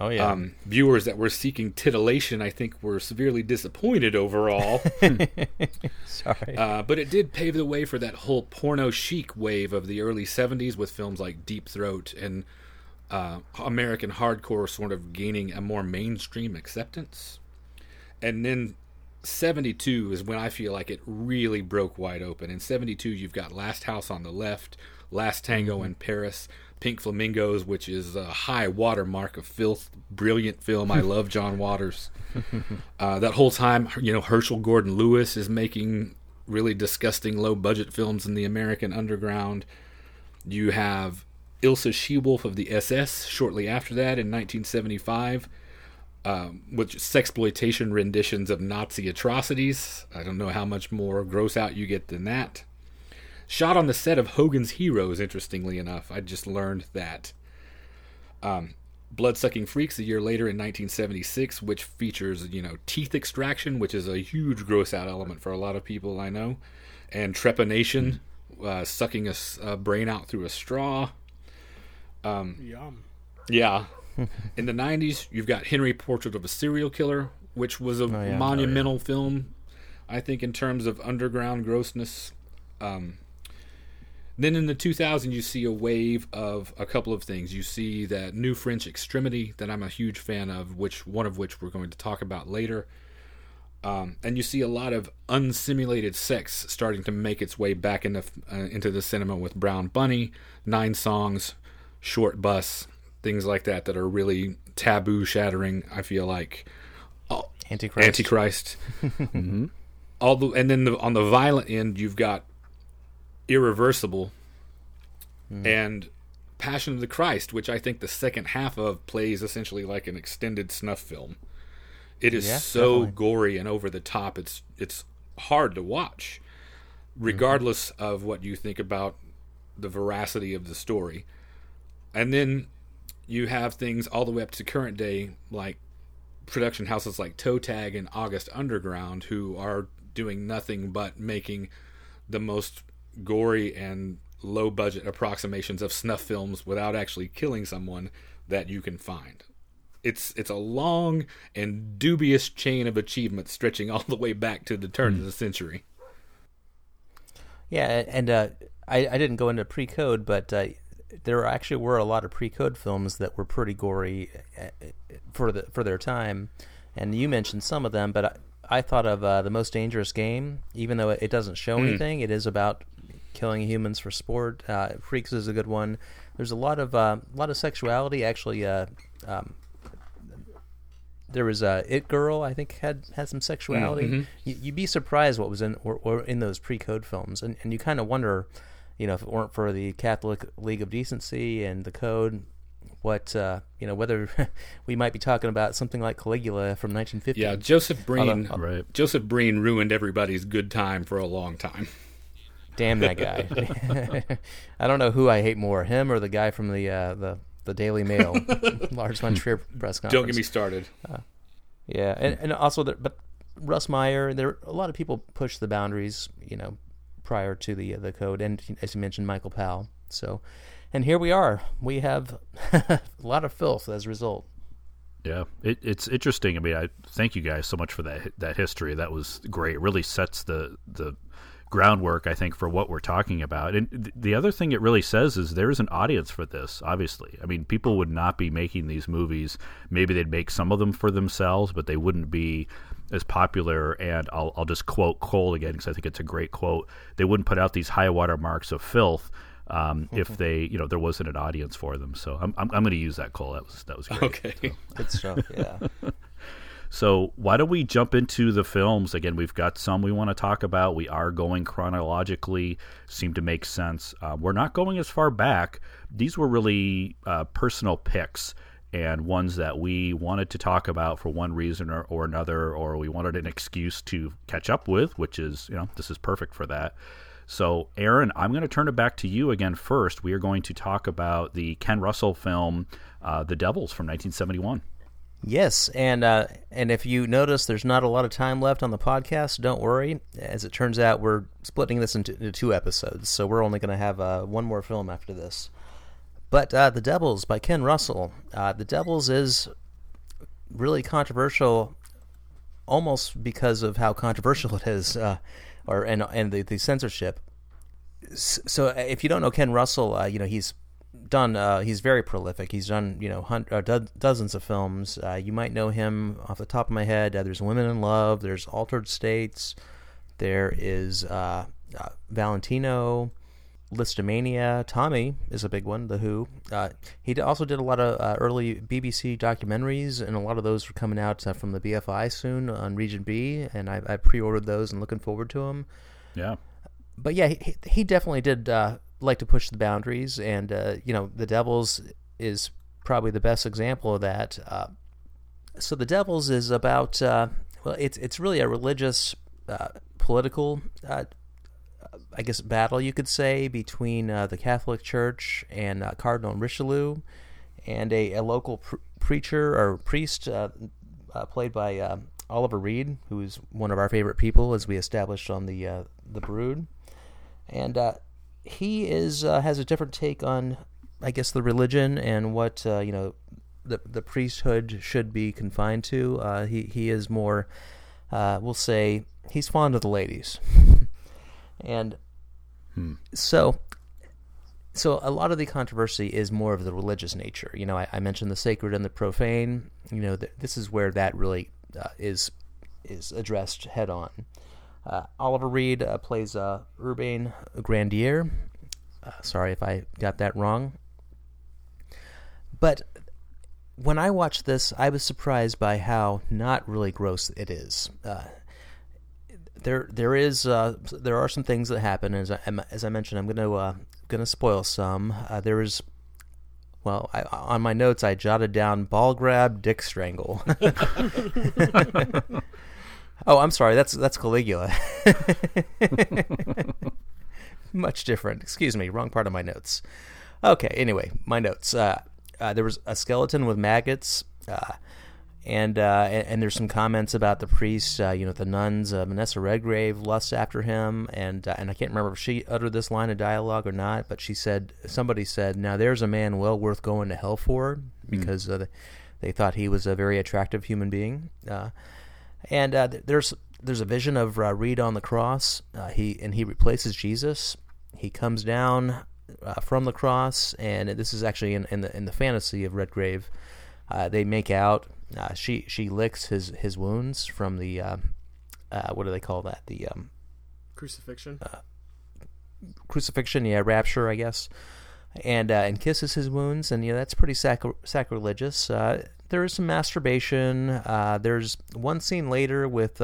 Oh yeah. Um, viewers that were seeking titillation, I think, were severely disappointed overall. Sorry. Uh, but it did pave the way for that whole porno chic wave of the early '70s with films like Deep Throat and uh, American hardcore, sort of gaining a more mainstream acceptance. And then 72 is when I feel like it really broke wide open. In 72, you've got Last House on the Left, Last Tango mm-hmm. in Paris, Pink Flamingos, which is a high watermark of filth. Brilliant film. I love John Waters. Uh, that whole time, you know, Herschell Gordon Lewis is making really disgusting low budget films in the American underground. You have Ilsa Shewolf of the SS shortly after that in 1975 um, with sexploitation renditions of Nazi atrocities. I don't know how much more gross out you get than that. Shot on the set of Hogan's Heroes, interestingly enough. I just learned that. Um, Bloodsucking Freaks a year later in 1976, which features, you know, teeth extraction, which is a huge gross out element for a lot of people I know, and trepanation, uh, sucking a, a, brain out through a straw. Um, Yum. Yeah, in the 90s, you've got Henry Portrait of a Serial Killer, which was a oh, yeah. monumental oh, yeah. film, I think, in terms of underground grossness. Um, then in the 2000s, you see a wave of a couple of things. You see that new French extremity that I'm a huge fan of, which one of which we're going to talk about later. Um, and you see a lot of unsimulated sex starting to make its way back into uh, into the cinema with Brown Bunny, Nine Songs, Shortbus, things like that that are really taboo shattering. I feel like Antichrist. Antichrist. mm-hmm. All the and then the, on the violent end, you've got Irreversible mm. and Passion of the Christ, which I think the second half of plays essentially like an extended snuff film. It is yeah, so definitely. gory and over the top. It's it's hard to watch, regardless mm-hmm. of what you think about the veracity of the story. And then you have things all the way up to current day, like production houses like Toetag and August Underground, who are doing nothing but making the most gory and low budget approximations of snuff films without actually killing someone that you can find. It's it's a long and dubious chain of achievement stretching all the way back to the turn mm. of the century. Yeah, and uh, I, I didn't go into pre-code, but uh, there actually were a lot of pre-code films that were pretty gory uh, for the for their time, and you mentioned some of them, but I, I thought of uh, the most dangerous game, even though it doesn't show mm. anything. It is about killing humans for sport. Uh, Freaks is a good one. There's a lot of uh, a lot of sexuality. Actually, uh, um, there was a It Girl. I think had had some sexuality. Mm-hmm. You, would be surprised what was in or, or in those pre-code films, and and you kind of wonder, you know, if it weren't for the Catholic League of Decency and the code. What uh, you know, whether we might be talking about something like Caligula from 1950. Yeah, Joseph Breen. Although, right. Joseph Breen ruined everybody's good time for a long time. Damn that guy. I don't know who I hate more, him or the guy from the uh, the the Daily Mail, Lars von Trier press conference. Don't get me started. Uh, yeah, and and also, the, but Russ Meyer, there a lot of people push the boundaries, you know, prior to the uh, the code, and as you mentioned, Michael Powell. So, and here we are. We have a lot of filth as a result. Yeah, it, it's interesting. I mean, I thank you guys so much for that that history. That was great. It really sets the the groundwork, I think, for what we're talking about. And th- the other thing it really says is there is an audience for this, obviously. I mean, people would not be making these movies. Maybe they'd make some of them for themselves, but they wouldn't be as popular. And I'll, I'll just quote Cole again because I think it's a great quote. They wouldn't put out these high water marks of filth. Um, mm-hmm. if they, you know, there wasn't an audience for them. So I'm, I'm, I'm going to use that, Cole. That was, that was great. Okay. So. Good stuff. Yeah. So, why don't we jump into the films? Again, we've got some we want to talk about. We are going chronologically, seem to make sense. Uh, we're not going as far back. These were really uh, personal picks and ones that we wanted to talk about for one reason or, or another, or we wanted an excuse to catch up with, which is, you know, this is perfect for that. So, Aaron, I'm going to turn it back to you again first. We are going to talk about the Ken Russell film, uh, The Devils from 1971. Yes, and uh, and if you notice, there's not a lot of time left on the podcast. Don't worry. As it turns out, we're splitting this into, into two episodes, so we're only going to have uh, one more film after this. But uh, the Devils by Ken Russell. Uh, the Devils is really controversial, almost because of how controversial it is, uh, or and and the, the censorship. So, if you don't know Ken Russell, uh, you know he's done. Uh, he's very prolific. He's done you know hun- uh, do- dozens of films. Uh, you might know him off the top of my head. Uh, there's Women in Love. There's Altered States. There is uh, uh, Valentino. Lisztomania. Tommy is a big one. The Who. he also did a lot of early BBC documentaries, and a lot of those are coming out from the BFI soon on Region B. And I, I pre-ordered those and looking forward to them. Yeah. But yeah, he, he definitely did like to push the boundaries, and uh, you know, the Devils is probably the best example of that. Uh, so the Devils is about uh, well, it's it's really a religious, uh, political, uh, I guess, battle you could say between uh, the Catholic Church and Cardinal Richelieu, and a, a local pr- preacher or priest played by Oliver Reed, who is one of our favorite people, as we established on the the Brood, and he is uh, has a different take on, I guess, the religion and what uh, you know the the priesthood should be confined to. Uh, he he is more, uh, we'll say, he's fond of the ladies, and hmm. so. So a lot of the controversy is more of the religious nature. You know, I, I mentioned the sacred and the profane. You know, th- this is where that really uh, is is addressed head on. Uh, Oliver Reed uh, plays uh, Urbain Grandier. Uh, sorry if I got that wrong. But when I watched this, I was surprised by how not really gross it is. Uh, there, there is, uh, there are some things that happen. As I, as I mentioned, I'm gonna, uh, gonna spoil some. Uh, there is, well, I, on my notes, I jotted down ball grab, dick strangle. oh, I'm sorry. That's that's Caligula. Much different. Excuse me. Wrong part of my notes. Okay. Anyway, my notes. Uh, uh, there was a skeleton with maggots, uh, and, uh, and, and there's some comments about the priest. Uh, you know, the nuns. Uh, Vanessa Redgrave lusts after him, and and I can't remember if she uttered this line of dialogue or not, but she said somebody said, "Now there's a man well worth going to hell for," because they, they thought he was a very attractive human being. And there's there's a vision of Reed on the cross. he and he replaces Jesus. He comes down uh, from the cross, and this is actually in, in the in the fantasy of Redgrave. Uh, they make out. Uh, she she licks his his wounds from the uh, uh, what do they call that? The um, crucifixion. crucifixion, yeah, rapture, I guess, and and kisses his wounds, and yeah, that's pretty sacri- sacrilegious. There is some masturbation. there's one scene later with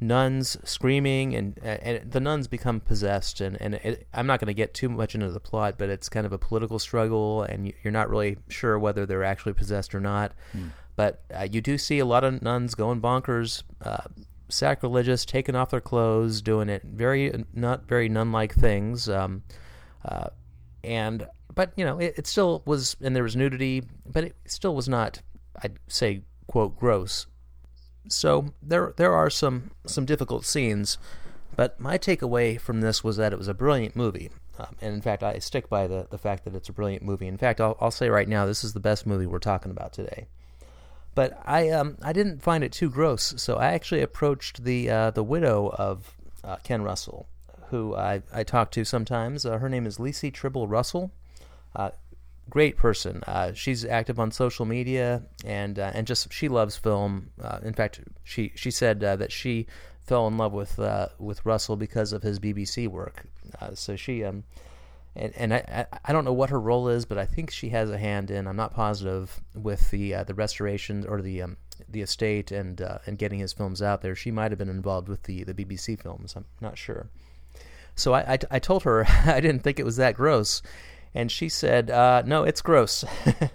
nuns screaming and and the nuns become possessed and and it, I'm not going to get too much into the plot but it's kind of a political struggle and you're not really sure whether they're actually possessed or not mm. but uh, you do see a lot of nuns going bonkers uh, sacrilegious taking off their clothes doing it very not very nun-like things um, uh, and but you know it, it still was and there was nudity but it still was not I'd say quote gross so there there are some some difficult scenes, but my takeaway from this was that it was a brilliant movie. Um, and in fact, I stick by the, the fact that it's a brilliant movie. In fact, I'll, I'll say right now, this is the best movie we're talking about today. But I um I didn't find it too gross, so I actually approached the uh, the widow of uh, Ken Russell, who I, I talk to sometimes. Uh, her name is Lisi Tribble Russell. Great person. Uh, she's active on social media and uh, and just she loves film. Uh, in fact, she she said uh, that she fell in love with uh, with Russell because of his BBC work. Uh, so she um and and I I don't know what her role is, but I think she has a hand in. I'm not positive with the the restoration or the um, the estate and and getting his films out there. She might have been involved with the the BBC films. I'm not sure. So I, I, I told her I didn't think it was that gross and she said, uh, "No, it's gross."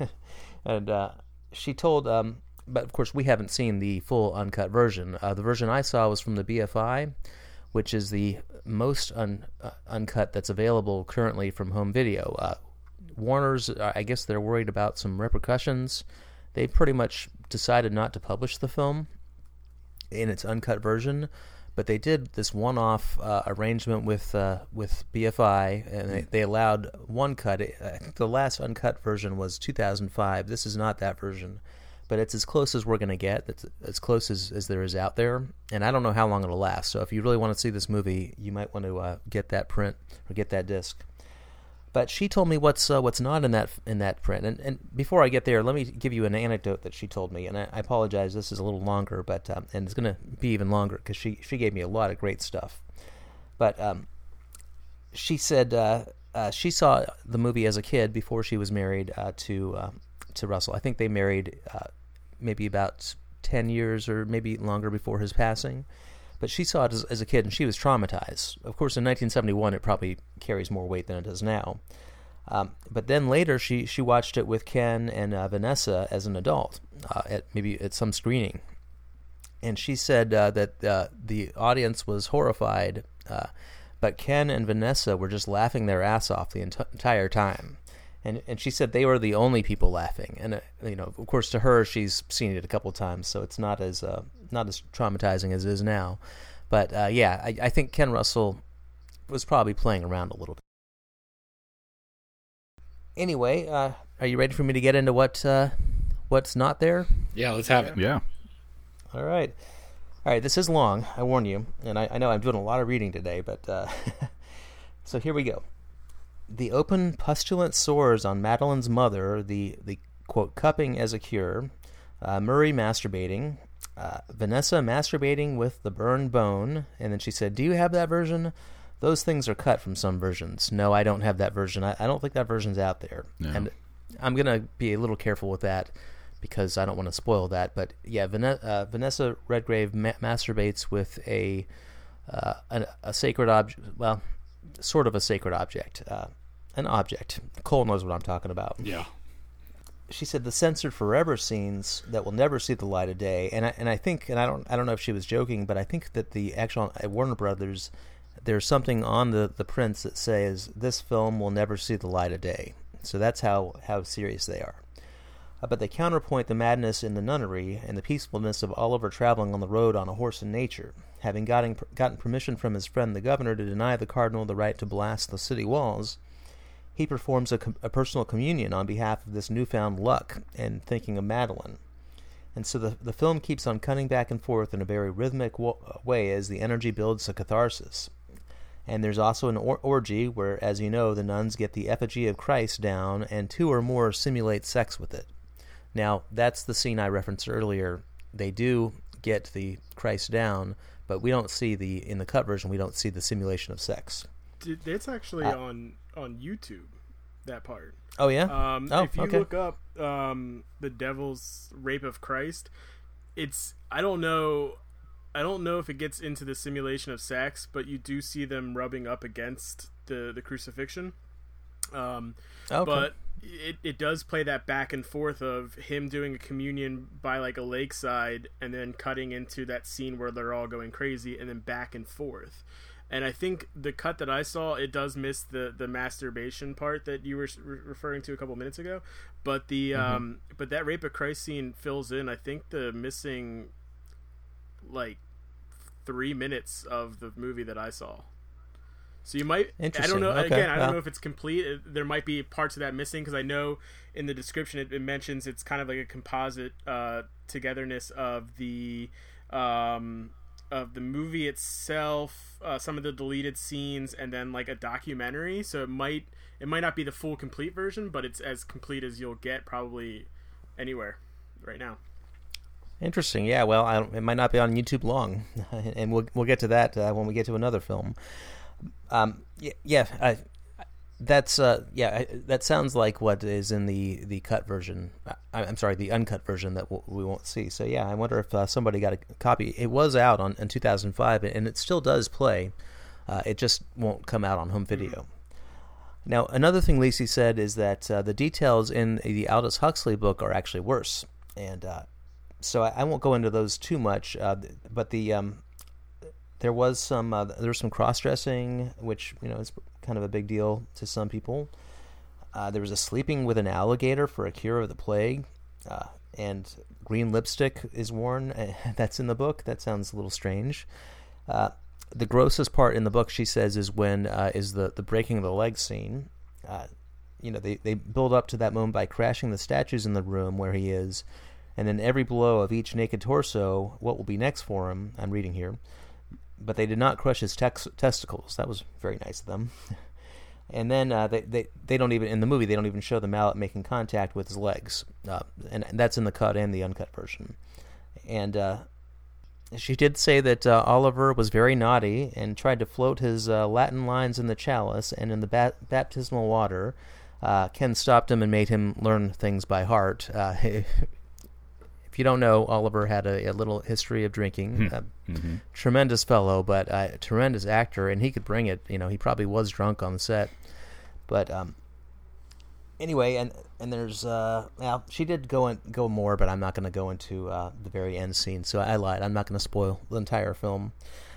and uh, she told, um, but of course we haven't seen the full uncut version. Uh, the version I saw was from the BFI, which is the most un- uh, uncut that's available currently from home video. Uh, Warner's, uh, I guess they're worried about some repercussions. They pretty much decided not to publish the film in its uncut version but they did this one-off uh, arrangement with uh, with BFI, and they, they allowed one cut. The last uncut version was 2005. This is not that version, but it's as close as we're going to get. It's as close as, as there is out there, and I don't know how long it'll last. So if you really want to see this movie, you might want to uh, get that print or get that disc. But she told me what's uh, what's not in that in that print. And, and before I get there, let me give you an anecdote that she told me. And I, I apologize, this is a little longer, but um, and it's going to be even longer because she she gave me a lot of great stuff. But um, she said uh, uh, she saw the movie as a kid before she was married uh, to uh, to Russell. I think they married uh, maybe about ten years or maybe longer before his passing but she saw it as, as, a kid and she was traumatized. Of course, in 1971, it probably carries more weight than it does now. Um, but then later, she, she watched it with Ken and uh, Vanessa as an adult, uh, at maybe at some screening, and she said uh, that uh, the audience was horrified, uh, but Ken and Vanessa were just laughing their ass off the ent- entire time and and she said they were the only people laughing. And uh, you know, of course, to her, she's seen it a couple times, so it's not as not as traumatizing as it is now. But uh, yeah, I, I, think Ken Russell was probably playing around a little bit. Anyway, uh, are you ready for me to get into what uh, what's not there? Yeah, let's have it. Yeah. All right. All right, this is long, I warn you, and I, I know I'm doing a lot of reading today, but uh, so here we go the open pustulant sores on Madeline's mother, the, the quote, cupping as a cure, uh, Murray masturbating, uh, Vanessa masturbating with the burned bone, and then she said, Do you have that version? Those things are cut from some versions. No, I don't have that version. I, I don't think that version's out there. No. And I'm going to be a little careful with that because I don't want to spoil that. But yeah, Vanessa, uh, Vanessa Redgrave ma- masturbates with a, uh, a, a sacred object. Well, sort of a sacred object, uh, an object. Cole knows what I'm talking about. Yeah. She said the censored forever scenes that will never see the light of day, and I, and I think, and I don't, I don't know if she was joking, but I think that the actual Warner Brothers, there's something on the the prints that says this film will never see the light of day. So that's how how serious they are. Uh, but they counterpoint the madness in the nunnery and the peacefulness of Oliver traveling on the road on a horse in nature. Having gotten, gotten permission from his friend the governor to deny the cardinal the right to blast the city walls, he performs a, a personal communion on behalf of this newfound luck and thinking of Madeline. And so the, the film keeps on cutting back and forth in a very rhythmic wo- way as the energy builds to catharsis. And there's also an or- orgy where, as you know, the nuns get the effigy of Christ down and two or more simulate sex with it. Now, that's the scene I referenced earlier. They do get the Christ down, but we don't see the in the cut version. We don't see the simulation of sex. It's actually uh, on on YouTube. That part. Oh yeah. Um, oh, if you okay. look up um, the Devil's Rape of Christ, it's I don't know. I don't know if it gets into the simulation of sex, but you do see them rubbing up against the the crucifixion. Um, okay. But it, it does play that back and forth of him doing a communion by like a lakeside and then cutting into that scene where they're all going crazy and then back and forth and i think the cut that i saw it does miss the the masturbation part that you were re- referring to a couple minutes ago but the mm-hmm. um but that rape of christ scene fills in i think the missing like three minutes of the movie that i saw so you might. I don't know. Okay. Again, I don't know if it's complete. There might be parts of that missing because I know in the description it, it, mentions it's kind of like a composite uh, togetherness of the um, of the movie itself, uh, some of the deleted scenes, and then like a documentary. So it might it might not be the full complete version, but it's as complete as you'll get probably anywhere right now. Interesting. Yeah. Well, I, it might not be on YouTube long, and we'll we'll get to that uh, when we get to another film. Um, yeah, yeah I, that's uh, yeah, that sounds like what is in the the cut version. I, am sorry, the uncut version that w- we won't see. So yeah, I wonder if uh, somebody got a copy. It was out on in 2005, and it still does play. Uh, it just won't come out on home video. Now, another thing Lisi said is that uh, the details in the Aldous Huxley book are actually worse, and uh, so I, I, won't go into those too much. Uh, but the um, there was some uh, there was some cross dressing, which you know is kind of a big deal to some people. Uh, there was a sleeping with an alligator for a cure of the plague, uh, and green lipstick is worn. That's in the book. That sounds a little strange. Uh, the grossest part in the book, she says, is when uh, is the the breaking of the leg scene. Uh, you know, they they build up to that moment by crashing the statues in the room where he is, and then every blow of each naked torso, what will be next for him? I'm reading here but they did not crush his tex- testicles. That was very nice of them. and then uh, they, they they don't even in the movie they don't even show the mallet making contact with his legs, uh, and, and, that's in the cut and the uncut version. And uh, she did say that uh, Oliver was very naughty and tried to float his uh, Latin lines in the chalice and in the baptismal water. Uh, Ken stopped him and made him learn things by heart. if you don't know, Oliver had a, a little history of drinking. Hmm. Mm-hmm. Tremendous fellow, but a tremendous actor, and he could bring it. You know, he probably was drunk on the set, but um, anyway, and and there's uh, well, she did go and go more, but I'm not going to go into uh, the very end scene. So I lied. I'm not going to spoil the entire film.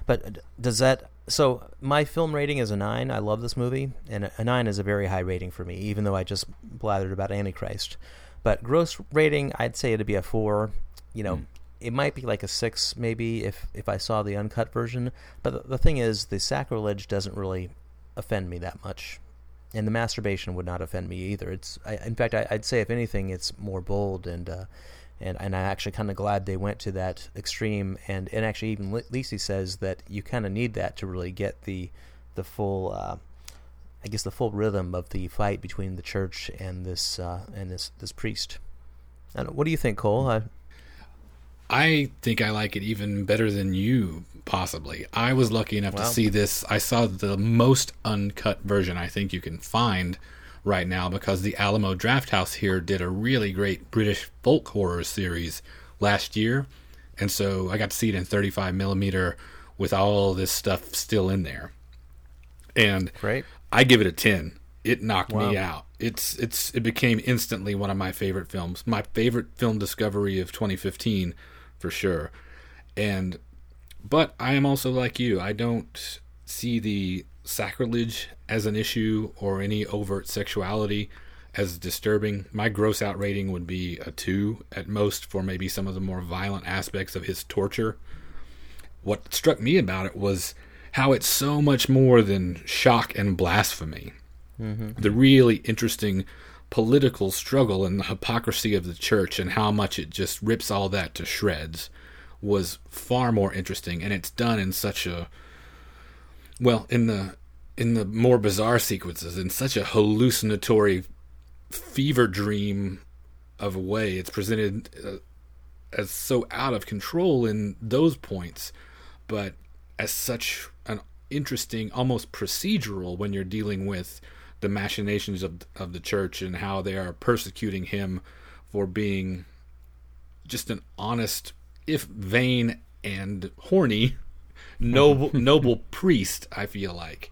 But does that? So my film rating is a nine. I love this movie, and a nine is a very high rating for me, even though I just blathered about Antichrist. But gross rating, I'd say it'd be a four. You know, mm. it might be like a six, maybe if if I saw the uncut version. But the, the thing is, the sacrilege doesn't really offend me that much, and the masturbation would not offend me either. It's, I, in fact, I, would say if anything, it's more bold and. Uh, and and I'm actually kind of glad they went to that extreme. And and actually, even Lisi says that you kind of need that to really get the the full uh, I guess the full rhythm of the fight between the church and this uh, and this this priest. what do you think, Cole? I, I think I like it even better than you possibly. I was lucky enough wow. to see this. I saw the most uncut version I think you can find right now because the Alamo Drafthouse here did a really great British folk horror series last year, and so I got to see it in 35 millimeter with all this stuff still in there. And Great. I give it a 10. It knocked Wow. me out. It's it's it became instantly one of my favorite films. My favorite film discovery of 2015 for sure. And but I am also like you. I don't see the sacrilege as an issue or any overt sexuality as disturbing. My gross out rating would be a 2 at most for maybe some of the more violent aspects of his torture what struck me about it was how it's so much more than shock and blasphemy. The really interesting political struggle and the hypocrisy of the church and how much it just rips all that to shreds was far more interesting and it's done in such a well in the in the more bizarre sequences in such a hallucinatory fever dream of a way it's presented uh, as so out of control in those points, but as such interesting, almost procedural when you're dealing with the machinations of of the church and how they are persecuting him for being just an honest, if vain and horny, noble noble priest. I feel like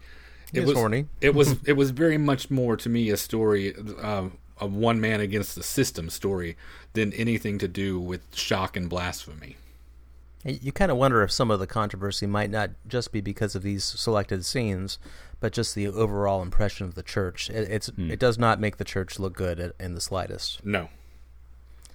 He is horny. it was it was very much more to me a story uh, a one man against the system story than anything to do with shock and blasphemy. You kind of wonder if some of the controversy might not just be because of these selected scenes, but just the overall impression of the church. It, it's it does not make the church look good at, in the slightest. No,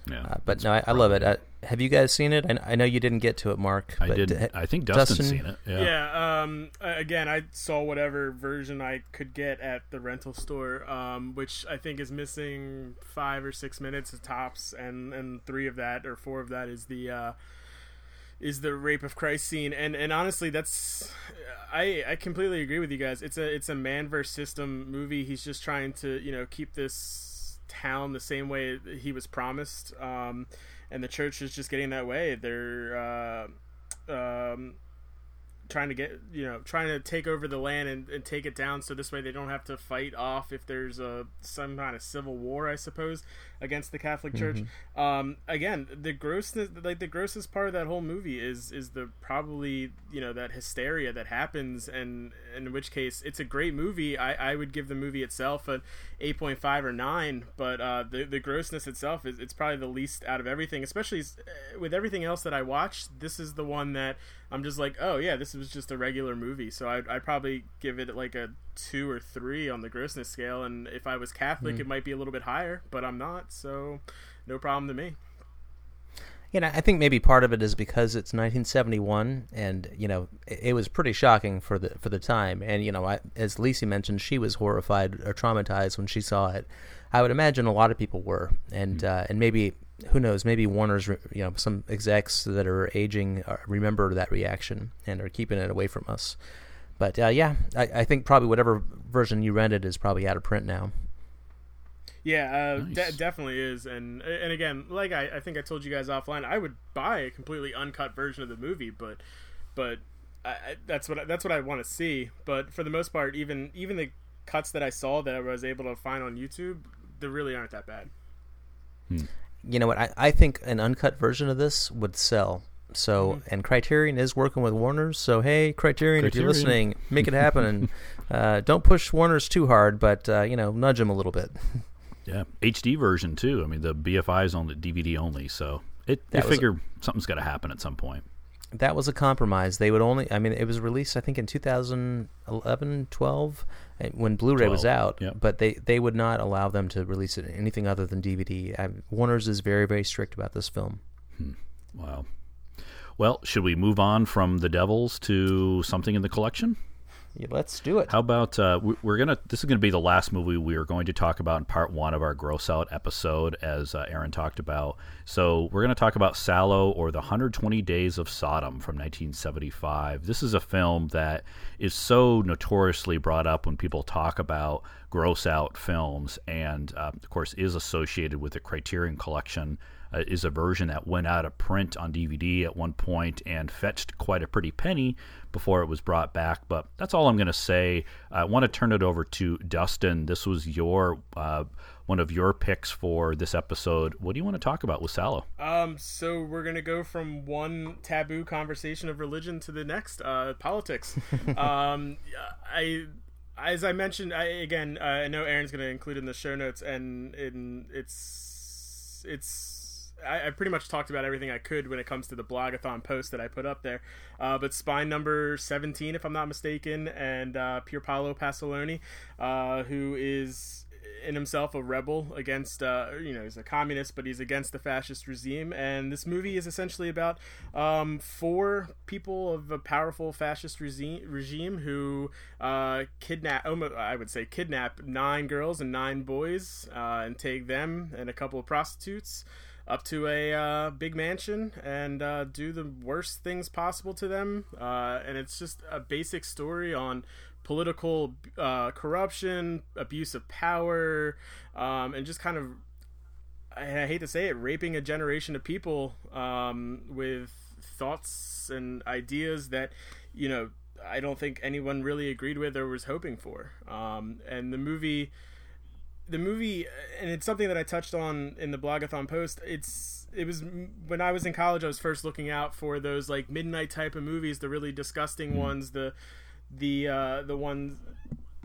Yeah, Uh, but no, I, I love it. Uh, have you guys seen it? I, I know you didn't get to it, Mark. I did. uh, I think Dustin's Dustin- seen it. Yeah. Yeah. um, again, I saw whatever version I could get at the rental store, um, which I think is missing five or six minutes of tops, and and three of that or four of that is the uh, is the rape of Christ scene, and and honestly, that's I I completely agree with you guys. It's a it's a man versus system movie. He's just trying to you know keep this town the same way he was promised, um, and the church is just getting that way. They're uh, um, trying to get you know trying to take over the land and, and take it down so this way they don't have to fight off if there's a some kind of civil war i suppose against the catholic church. Um again the grossness like the grossest part of that whole movie is is the probably you know that hysteria that happens and in which case it's a great movie. I i would give the movie itself an 8.5 or 9 but uh the the grossness itself is it's probably the least out of everything especially uh, with everything else that i watched this is the one that i'm just like oh yeah this was just a regular movie so i'd, I'd probably give it like a two or three on the grossness scale and if i was catholic it might be a little bit higher but i'm not so no problem to me You know, I think maybe part of it is because it's 1971, and you know, it, it was pretty shocking for the for the time. And you know, I, as Lacey mentioned, she was horrified or traumatized when she saw it. I would imagine a lot of people were, and uh, and maybe who knows, maybe Warner's, you know, some execs that are aging uh, remember that reaction and are keeping it away from us. But uh, yeah, I, I think probably whatever version you rented is probably out of print now. Yeah, uh, Nice. de- definitely is, and and again, like I, I think I told you guys offline, I would buy a completely uncut version of the movie, but but I, I, that's what I, that's what I want to see. But for the most part, even even the cuts that I saw that I was able to find on YouTube, they really aren't that bad. You know what? I, I think an uncut version of this would sell. So, and Criterion is working with Warner's. So, hey, Criterion, if you're listening, make it happen, and uh, don't push Warner's too hard, but uh, you know, nudge them a little bit. Yeah, HD version too. I mean, the BFI is on the DVD only, so it. Was- figure something's got to happen at some point. That was a compromise. They would only, I mean, it was released, I think, in 2011, 12, eh, Uh, when Blu-ray was out. yep. But they, they would not allow them to release it anything other than DVD. I, Warner's is very, very strict about this film. Hmm. Wow. Well, should we move on from the Devils to something in the collection? Let's do it. How about uh, we- we're gonna? This is gonna be the last movie we are going to talk about in part one of our gross out episode, as uh, Aaron talked about. So we're gonna talk about Salò or the 120 Days of Sodom from 1975. This is a film that is so notoriously brought up when people talk about gross out films, and uh, of course is associated with the Criterion Collection. Uh, is a version that went out of print on DVD at one point and fetched quite a pretty penny before it was brought back. But that's all I'm going to say. I want to turn it over to Dustin. This was your uh, one of your picks for this episode. What do you want to talk about with Salò? Um, so we're gonna go from one taboo conversation of religion to the next, uh, politics. um, I, as I mentioned, I again, uh, I know Aaron's gonna include in the show notes, and in it's it's. I, I pretty much talked about everything I could when it comes to the blogathon post that I put up there. Uh, but spine number 17, if I'm not mistaken, and uh, Pier Paolo Pasolini, uh, who is in himself a rebel against uh, you know he's a communist but he's against the fascist regime and this movie is essentially about um, four people of a powerful fascist regime, regime who uh, kidnap I would say kidnap nine girls and nine boys uh, and take them and a couple of prostitutes up to a uh, big mansion and uh, do the worst things possible to them. Uh, and it's just a basic story on political uh, corruption, abuse of power, um, and just kind of, I, hate to say it, raping a generation of people um, with thoughts and ideas that, you know, I don't think anyone really agreed with or was hoping for. Um, and the movie, the movie, and it's something that I touched on in the blogathon post. It's it was when I was in college. I was first looking out for those like midnight type of movies, the really disgusting mm-hmm. ones, the the uh, the ones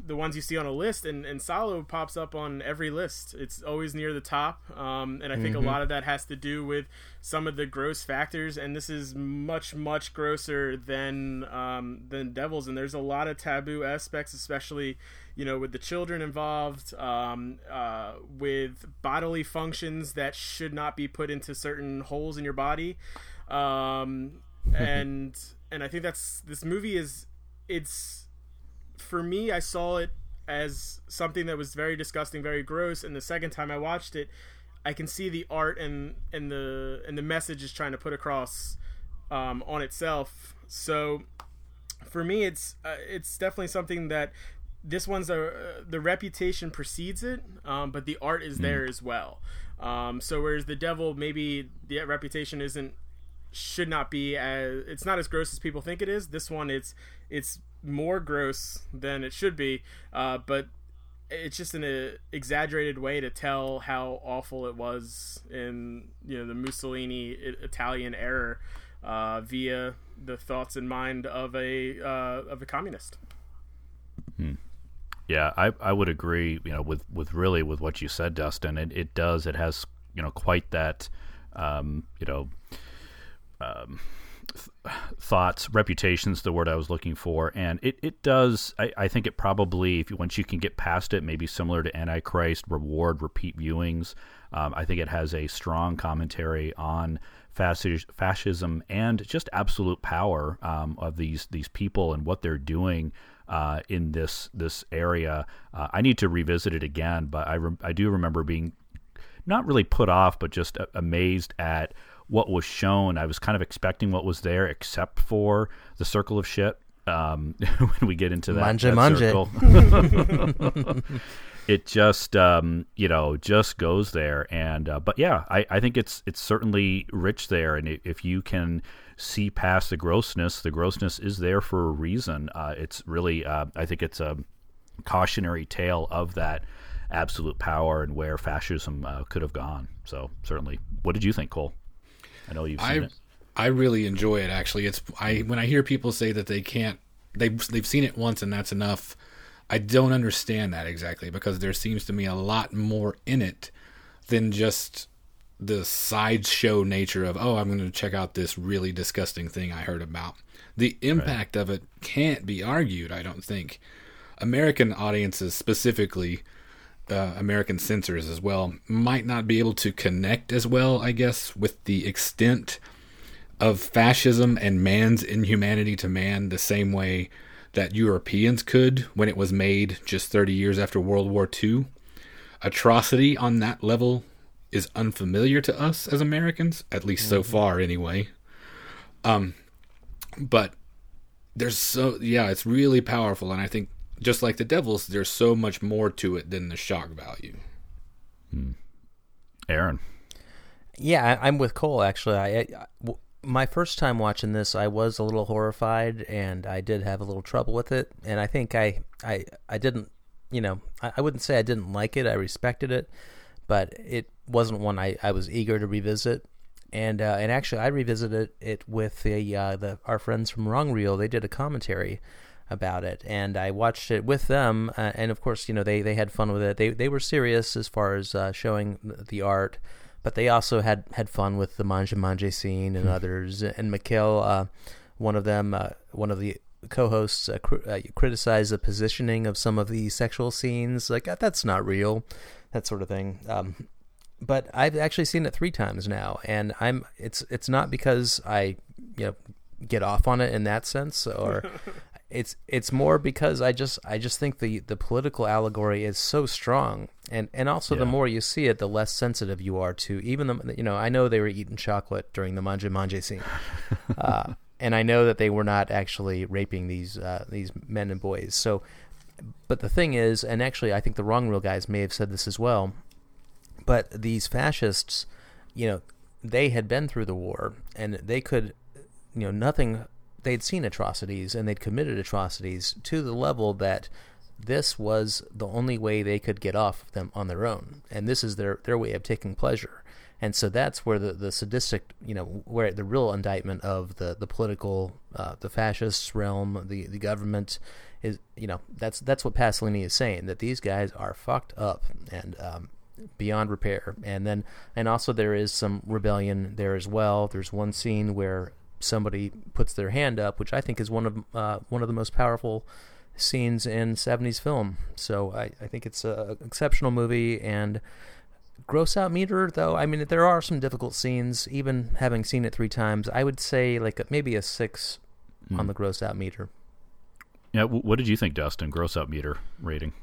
the ones you see on a list, and, and Salò pops up on every list. It's always near the top, um, and I think mm-hmm. a lot of that has to do with some of the gross factors. And this is much much grosser than um, than Devils, and there's a lot of taboo aspects, especially you know with the children involved, um, uh, with bodily functions that should not be put into certain holes in your body, um, and and I think that's this movie is it's for me i saw it as something that was very disgusting very gross and the second time i watched it i can see the art and and the and the message is trying to put across um, on itself. So for me it's uh, it's definitely something that this one's a uh, the reputation precedes it um, but the art is mm. there as well um, so whereas the devil maybe the reputation isn't should not be as it's not as gross as people think it is. This one it's it's more gross than it should be, uh, but it's just an uh, exaggerated way to tell how awful it was in you know the Mussolini Italian era uh, via the thoughts and mind of a uh, of a communist. Yeah, I I would agree. You know, with with really with what you said, Dustin. It it does. It has you know quite that. Um, you know um, th- thoughts, reputations, the word I was looking for, and it, it does. I, I think it probably, if you, once you can get past it, maybe similar to Antichrist, reward repeat viewings. Um, I think it has a strong commentary on fascism and just absolute power um, of these these people and what they're doing uh, in this this area. Uh, I need to revisit it again, but I re- I do remember being not really put off, but just amazed at what was shown. I was kind of expecting what was there, except for the circle of shit. Um, when we get into that, mangia, that mangia. it just um, you know just goes there, and uh, but yeah, I, I think it's it's certainly rich there, and if you can see past the grossness, the grossness is there for a reason. Uh, it's really uh, I think it's a cautionary tale of that absolute power and where fascism uh, could have gone. So certainly, what did you think, Cole? I know you've seen I, it. I really enjoy it. Actually, it's I when I hear people say that they can't they've, they've seen it once and that's enough. I don't understand that exactly because there seems to me a lot more in it than just the sideshow nature of oh I'm going to check out this really disgusting thing I heard about. The impact right. of it can't be argued. I don't think American audiences specifically uh, American censors as well might not be able to connect as well, I guess, with the extent of fascism and man's inhumanity to man the same way that Europeans could when it was made just 30 years after World War II. Atrocity on that level is unfamiliar to us as Americans, at least mm-hmm. so far anyway. Um, but there's so yeah, it's really powerful, and I think just like the Devils, there's so much more to it than the shock value. Hmm. Aaron. Yeah, I, am with Cole. Actually, I, I, my first time watching this, I was a little horrified, and I did have a little trouble with it. And I think I, I, I didn't, you know, I, I wouldn't say I didn't like it. I respected it, but it wasn't one I, I was eager to revisit. And uh, and actually, I revisited it with the uh, the our friends from Wrong Reel. They did a commentary about it, and I watched it with them. Uh, and of course, you know, they they had fun with it. They they were serious as far as uh, showing the art but they also had had fun with the Mangia Mangia scene and hmm. others. And Mikhail, uh, one of them, uh, one of the co-hosts, uh, cr- uh, criticized the positioning of some of the sexual scenes, like that's not real, that sort of thing. Um, but I've actually seen it three times now, and I'm it's it's not because I you know get off on it in that sense or it's it's more because I just I just think the the political allegory is so strong, and and also yeah. the more you see it, the less sensitive you are to even the you know I know they were eating chocolate during the mangia mangia scene, uh, and I know that they were not actually raping these uh, these men and boys. So, but the thing is, and actually I think the Wrong Reel guys may have said this as well, but these fascists, you know, they had been through the war and they could, you know, nothing they'd seen atrocities and they'd committed atrocities to the level that this was the only way they could get off of them on their own, and this is their their way of taking pleasure. And so that's where the, the sadistic, you know, where the real indictment of the the political, uh, the fascist realm, the the government is, you know, that's that's what Pasolini is saying that these guys are fucked up and um, beyond repair. And then and also there is some rebellion there as well. There's one scene where somebody puts their hand up, which I think is one of uh, one of the most powerful scenes in 70s film. So I, I think it's an exceptional movie and gross out meter though. I mean, there are some difficult scenes. Even having seen it three times, I would say like a, maybe a six mm. on the gross out meter. Yeah, what did you think, Dustin? Gross out meter rating?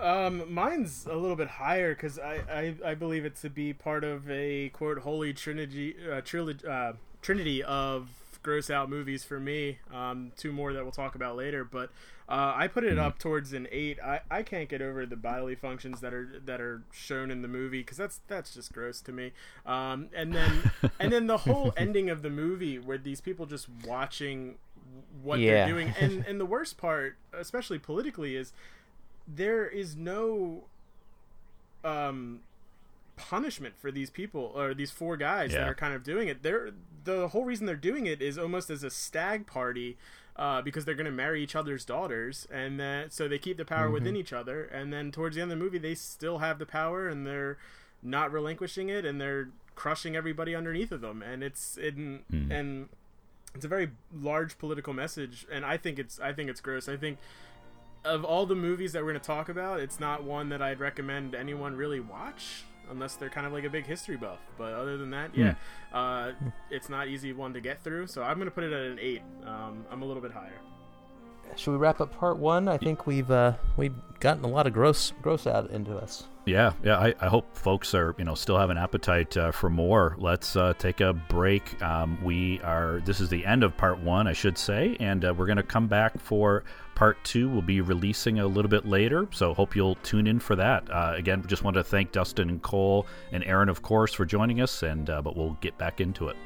Um, mine's a little bit higher because I, I, I believe it to be part of a quote holy trinity uh, trilogy uh, trinity of gross out movies for me. Um, two more that we'll talk about later, but uh, I put it mm-hmm. up towards an eight. I, I can't get over the bodily functions that are that are shown in the movie because that's that's just gross to me. Um, and then and then the whole ending of the movie where these people just watching what yeah. they're doing, and and the worst part, especially politically, is there is no um punishment for these people or these four guys yeah. that are kind of doing it. They're the whole reason they're doing it is almost as a stag party uh, because they're going to marry each other's daughters, and then so they keep the power mm-hmm. within each other. And then towards the end of the movie, they still have the power, and they're not relinquishing it, and they're crushing everybody underneath of them. And it's in mm. and it's a very large political message, and I think it's I think it's gross. I think of all the movies that we're going to talk about, it's not one that I'd recommend anyone really watch unless they're kind of like a big history buff. But other than that, yeah, mm. uh, it's not easy one to get through. So I'm going to put it at an eight. Um, I'm a little bit higher. Should we wrap up part one? I think we've uh, we've gotten a lot of gross gross out into us. Yeah, yeah. I, I hope folks are you know still have an appetite uh, for more. Let's uh, take a break. Um, we are. This is the end of part one, I should say, and uh, we're going to come back for Part two will be releasing a little bit later, so hope you'll tune in for that. Uh, again, just want to thank Dustin and Cole and Aaron, of course, for joining us, and uh, but we'll get back into it.